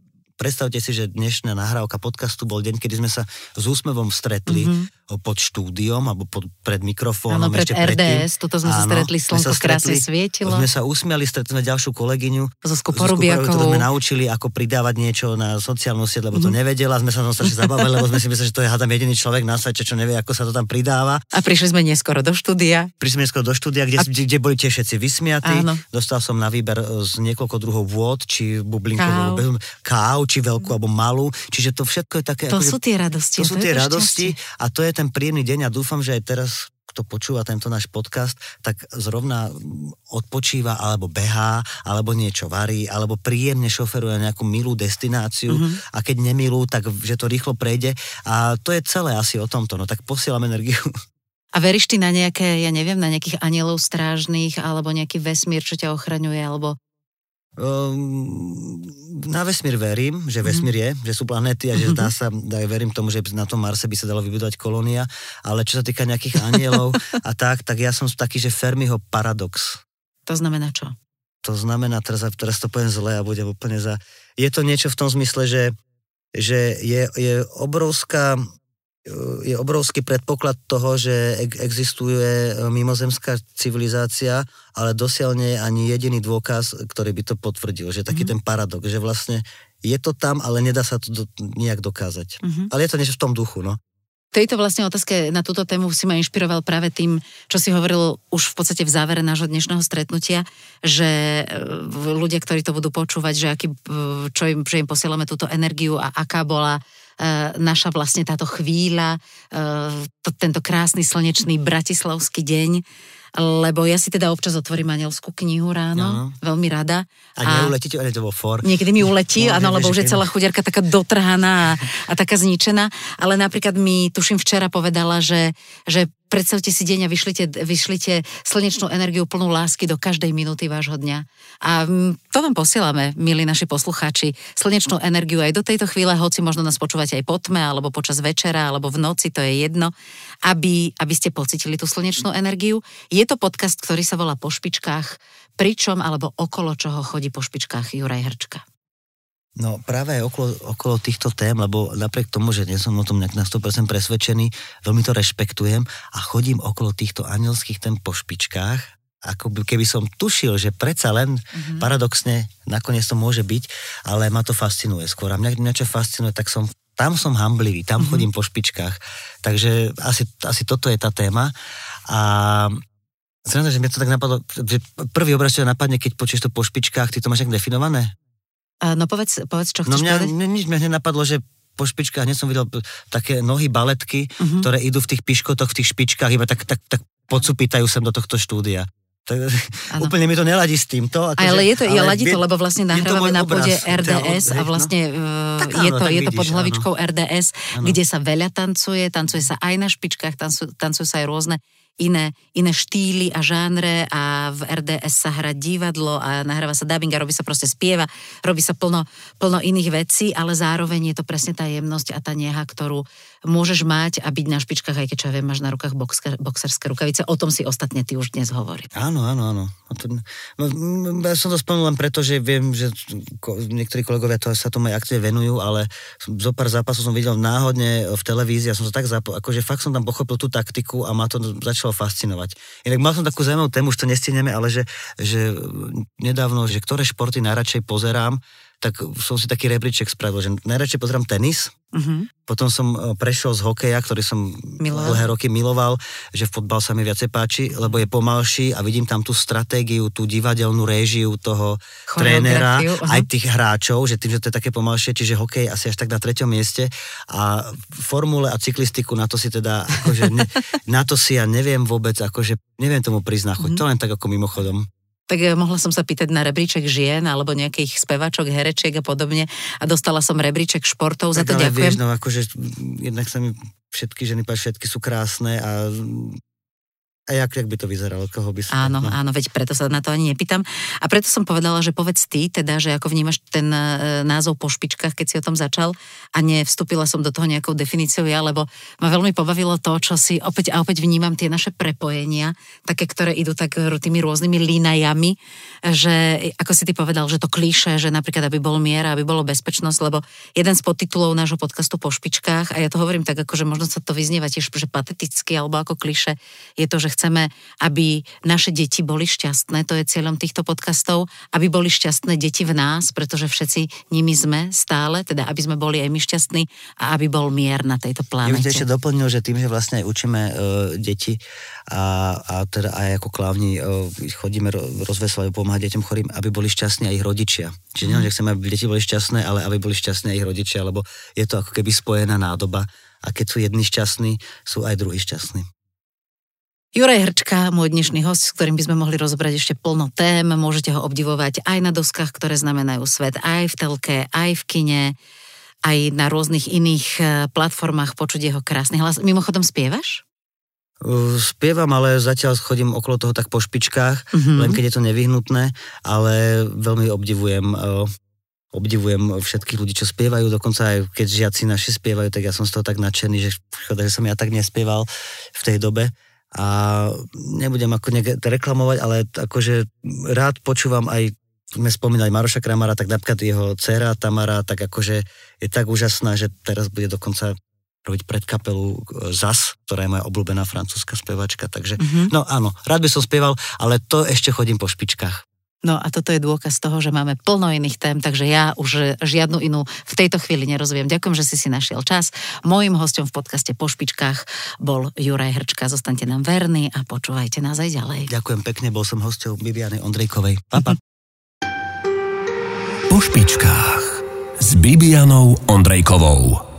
predstavte si, že dnešná nahrávka podcastu bol deň, kedy sme sa s úsmevom stretli mm-hmm. Pod štúdiom alebo pod, pred mikrofónom. Áno, pred RDS, predtým. tuto sme sa stretli, slnko krásne svietilo. Sme sa usmiali, stretli sme ďalšiu kolegyňu. Zo Skuporubiakovou. sme naučili, ako pridávať niečo na sociálnu sieť, lebo to mhm. nevedela. Sme sa tam strašne zabavili, lebo sme si mysleli, že to je hádam jediný človek na svete, čo nevie, ako sa to tam pridáva. A prišli sme neskoro do štúdia. Prišli sme neskoro do štúdia, kde, a... kde, kde boli tie všetci vysmiatí. Áno. Dostal som na výber z niekoľko druhov vôd, či bublinkovú káv, či veľkú alebo malú. Čiže to všetko je také... To ako, sú tie radosti. To sú tie radosti a to je ten príjemný deň a dúfam, že aj teraz kto počúva tento náš podcast, tak zrovna odpočíva, alebo behá, alebo niečo varí, alebo príjemne šoferuje nejakú milú destináciu mm-hmm. a keď nemilú, tak že to rýchlo prejde. A to je celé asi o tomto, no tak posielam energiu. A veríš ty na nejaké, ja neviem, na nejakých anielov strážnych, alebo nejaký vesmír, čo ťa ochraňuje, alebo Um, na vesmír verím, že vesmír je, že sú planéty a že dá sa, aj verím tomu, že na tom Marse by sa dalo vybudovať kolónia, ale čo sa týka nejakých anielov a tak, tak ja som taký, že Fermiho paradox. To znamená čo? To znamená, teraz, teraz to poviem zle a budem úplne za... Je to niečo v tom zmysle, že, že je, je obrovská je obrovský predpoklad toho, že existuje mimozemská civilizácia, ale dosiaľ nie je ani jediný dôkaz, ktorý by to potvrdil. Že taký mm-hmm. ten paradox, že vlastne je to tam, ale nedá sa to do, nejak dokázať. Mm-hmm. Ale je to niečo v tom duchu, no tejto vlastne otázke na túto tému si ma inšpiroval práve tým, čo si hovoril už v podstate v závere nášho dnešného stretnutia, že e, ľudia, ktorí to budú počúvať, že, aký, čo im, že im posielame túto energiu a aká bola E, naša vlastne táto chvíľa, e, to, tento krásny slnečný bratislavský deň, lebo ja si teda občas otvorím anielskú knihu ráno, no. veľmi rada. A, a neuletí ti vo for. Niekedy mi uletí, no, áno, lebo už je celá chudiarka taká dotrhaná a, a taká zničená, ale napríklad mi, tuším, včera povedala, že, že predstavte si deň a vyšlite, vyšlite slnečnú energiu plnú lásky do každej minúty vášho dňa. A mm, to vám posielame, milí naši poslucháči, slnečnú energiu aj do tejto chvíle, hoci možno nás počúvate aj po tme, alebo počas večera, alebo v noci, to je jedno, aby, aby ste pocitili tú slnečnú energiu. Je to podcast, ktorý sa volá Po špičkách, pričom alebo okolo čoho chodí po špičkách Juraj Hrčka. No práve aj okolo, okolo týchto tém, lebo napriek tomu, že nie som o tom nejak na 100% presvedčený, veľmi to rešpektujem a chodím okolo týchto anielských tém po špičkách, ako by, keby som tušil, že predsa len mm-hmm. paradoxne nakoniec to môže byť, ale ma to fascinuje skôr. A mňa, mňa čo fascinuje, tak som tam som hamblivý, tam mm-hmm. chodím po špičkách. Takže asi, asi toto je tá téma. A Zrejme, že mi to tak napadlo, že prvý obraz, čo napadne, keď počuješ to po špičkách, ty to máš nejak definované? No povedz, povedz čo no chceš no mňa, povedať. Nič mňa napadlo, že po špičkách, hneď som videl také nohy baletky, uh-huh. ktoré idú v tých piškotoch, v tých špičkách, iba tak, tak, tak podsupýtajú sem do tohto štúdia. Tak, úplne mi to neladí s týmto. Ako ale že, je to, ale ladí to, lebo vlastne nahrávame na pôde RDS a vlastne no. tak áno, je to, je vidíš, to pod hlavičkou áno. RDS, áno. kde sa veľa tancuje, tancuje sa aj na špičkách, tancujú, tancujú sa aj rôzne iné, iné štýly a žánre a v RDS sa hrá divadlo a nahráva sa dubbing a robí sa proste spieva, robí sa plno, plno iných vecí, ale zároveň je to presne tá jemnosť a tá neha, ktorú môžeš mať a byť na špičkách, aj keď čo ja viem, máš na rukách boxer, boxerské rukavice. O tom si ostatne ty už dnes hovorí. Áno, áno, áno. No, ja som to spomenul len preto, že viem, že niektorí kolegovia to, sa tomu aj aktívne venujú, ale zo pár zápasov som videl náhodne v televízii a som sa tak zapo- akože fakt som tam pochopil tú taktiku a ma to začalo fascinovať. Inak mal som takú zaujímavú tému, už to nestihneme, ale že, že nedávno, že ktoré športy najradšej pozerám, tak som si taký rebríček spravil, že najradšej pozerám tenis, uh-huh. potom som e, prešiel z hokeja, ktorý som miloval. dlhé roky miloval, že fotbal sa mi viacej páči, lebo je pomalší a vidím tam tú stratégiu, tú divadelnú réžiu toho trénera, uh-huh. aj tých hráčov, že tým, že to je také pomalšie, čiže hokej asi až tak na treťom mieste a formule a cyklistiku na to si teda, akože ne, na to si ja neviem vôbec, akože neviem tomu priznať, uh-huh. to len tak ako mimochodom tak eh, mohla som sa pýtať na rebríček žien alebo nejakých spevačok, herečiek a podobne a dostala som rebríček športov, tak za to ale ďakujem. Vieš, no akože jednak sa mi všetky ženy, všetky sú krásne a a jak, jak by to vyzeralo? Koho by sa... Áno, no. áno, veď preto sa na to ani nepýtam. A preto som povedala, že povedz ty, teda, že ako vnímaš ten e, názov po špičkách, keď si o tom začal a nevstúpila som do toho nejakou definíciou ja, lebo ma veľmi pobavilo to, čo si opäť a opäť vnímam tie naše prepojenia, také, ktoré idú tak tými rôznymi línajami, že ako si ty povedal, že to klíše, že napríklad aby bol mier, aby bolo bezpečnosť, lebo jeden z podtitulov nášho podcastu po špičkách, a ja to hovorím tak, ako že možno sa to vyznieva tiež, že pateticky alebo ako klíše, je to, že chceme, aby naše deti boli šťastné, to je cieľom týchto podcastov, aby boli šťastné deti v nás, pretože všetci nimi sme stále, teda aby sme boli aj my šťastní a aby bol mier na tejto planete. Ja ešte doplnil, že tým, že vlastne aj učíme uh, deti a, a teda aj ako klávni uh, chodíme rozvesovať, pomáhať deťom chorým, aby boli šťastní aj ich rodičia. Čiže nie, že chceme, aby deti boli šťastné, ale aby boli šťastní aj ich rodičia, lebo je to ako keby spojená nádoba a keď sú jedni šťastní, sú aj druhí šťastní. Juraj Hrčka, môj dnešný host, s ktorým by sme mohli rozobrať ešte plno tém. Môžete ho obdivovať aj na doskách, ktoré znamenajú svet, aj v telke, aj v kine, aj na rôznych iných e, platformách počuť jeho krásny hlas. Mimochodom spievaš? Uh, spievam, ale zatiaľ chodím okolo toho tak po špičkách, Mhm. len keď je to nevyhnutné, ale veľmi obdivujem uh, obdivujem všetkých ľudí, čo spievajú, dokonca aj keď žiaci naši spievajú, tak ja som z toho tak nadšený, že škoda, že som ja tak nespieval v tej dobe a nebudem ako nejak reklamovať, ale akože rád počúvam aj sme spomínali Maroša Kramara, tak napríklad jeho dcera Tamara, tak akože je tak úžasná, že teraz bude dokonca robiť pred kapelu e, ZAS, ktorá je moja obľúbená francúzska spevačka, takže Mhm. no áno, rád by som spieval, ale to ešte chodím po špičkách. No a toto je dôkaz toho, že máme plno iných tém, takže ja už žiadnu inú v tejto chvíli nerozviem. Ďakujem, že si si našiel čas. Mojím hostom v podcaste Po špičkách bol Juraj Hrčka. Zostaňte nám verní a počúvajte nás aj ďalej. Ďakujem pekne, bol som hosťou Bibiany Ondrejkovej. Papa. Po špičkách s Bibianou Ondrejkovou.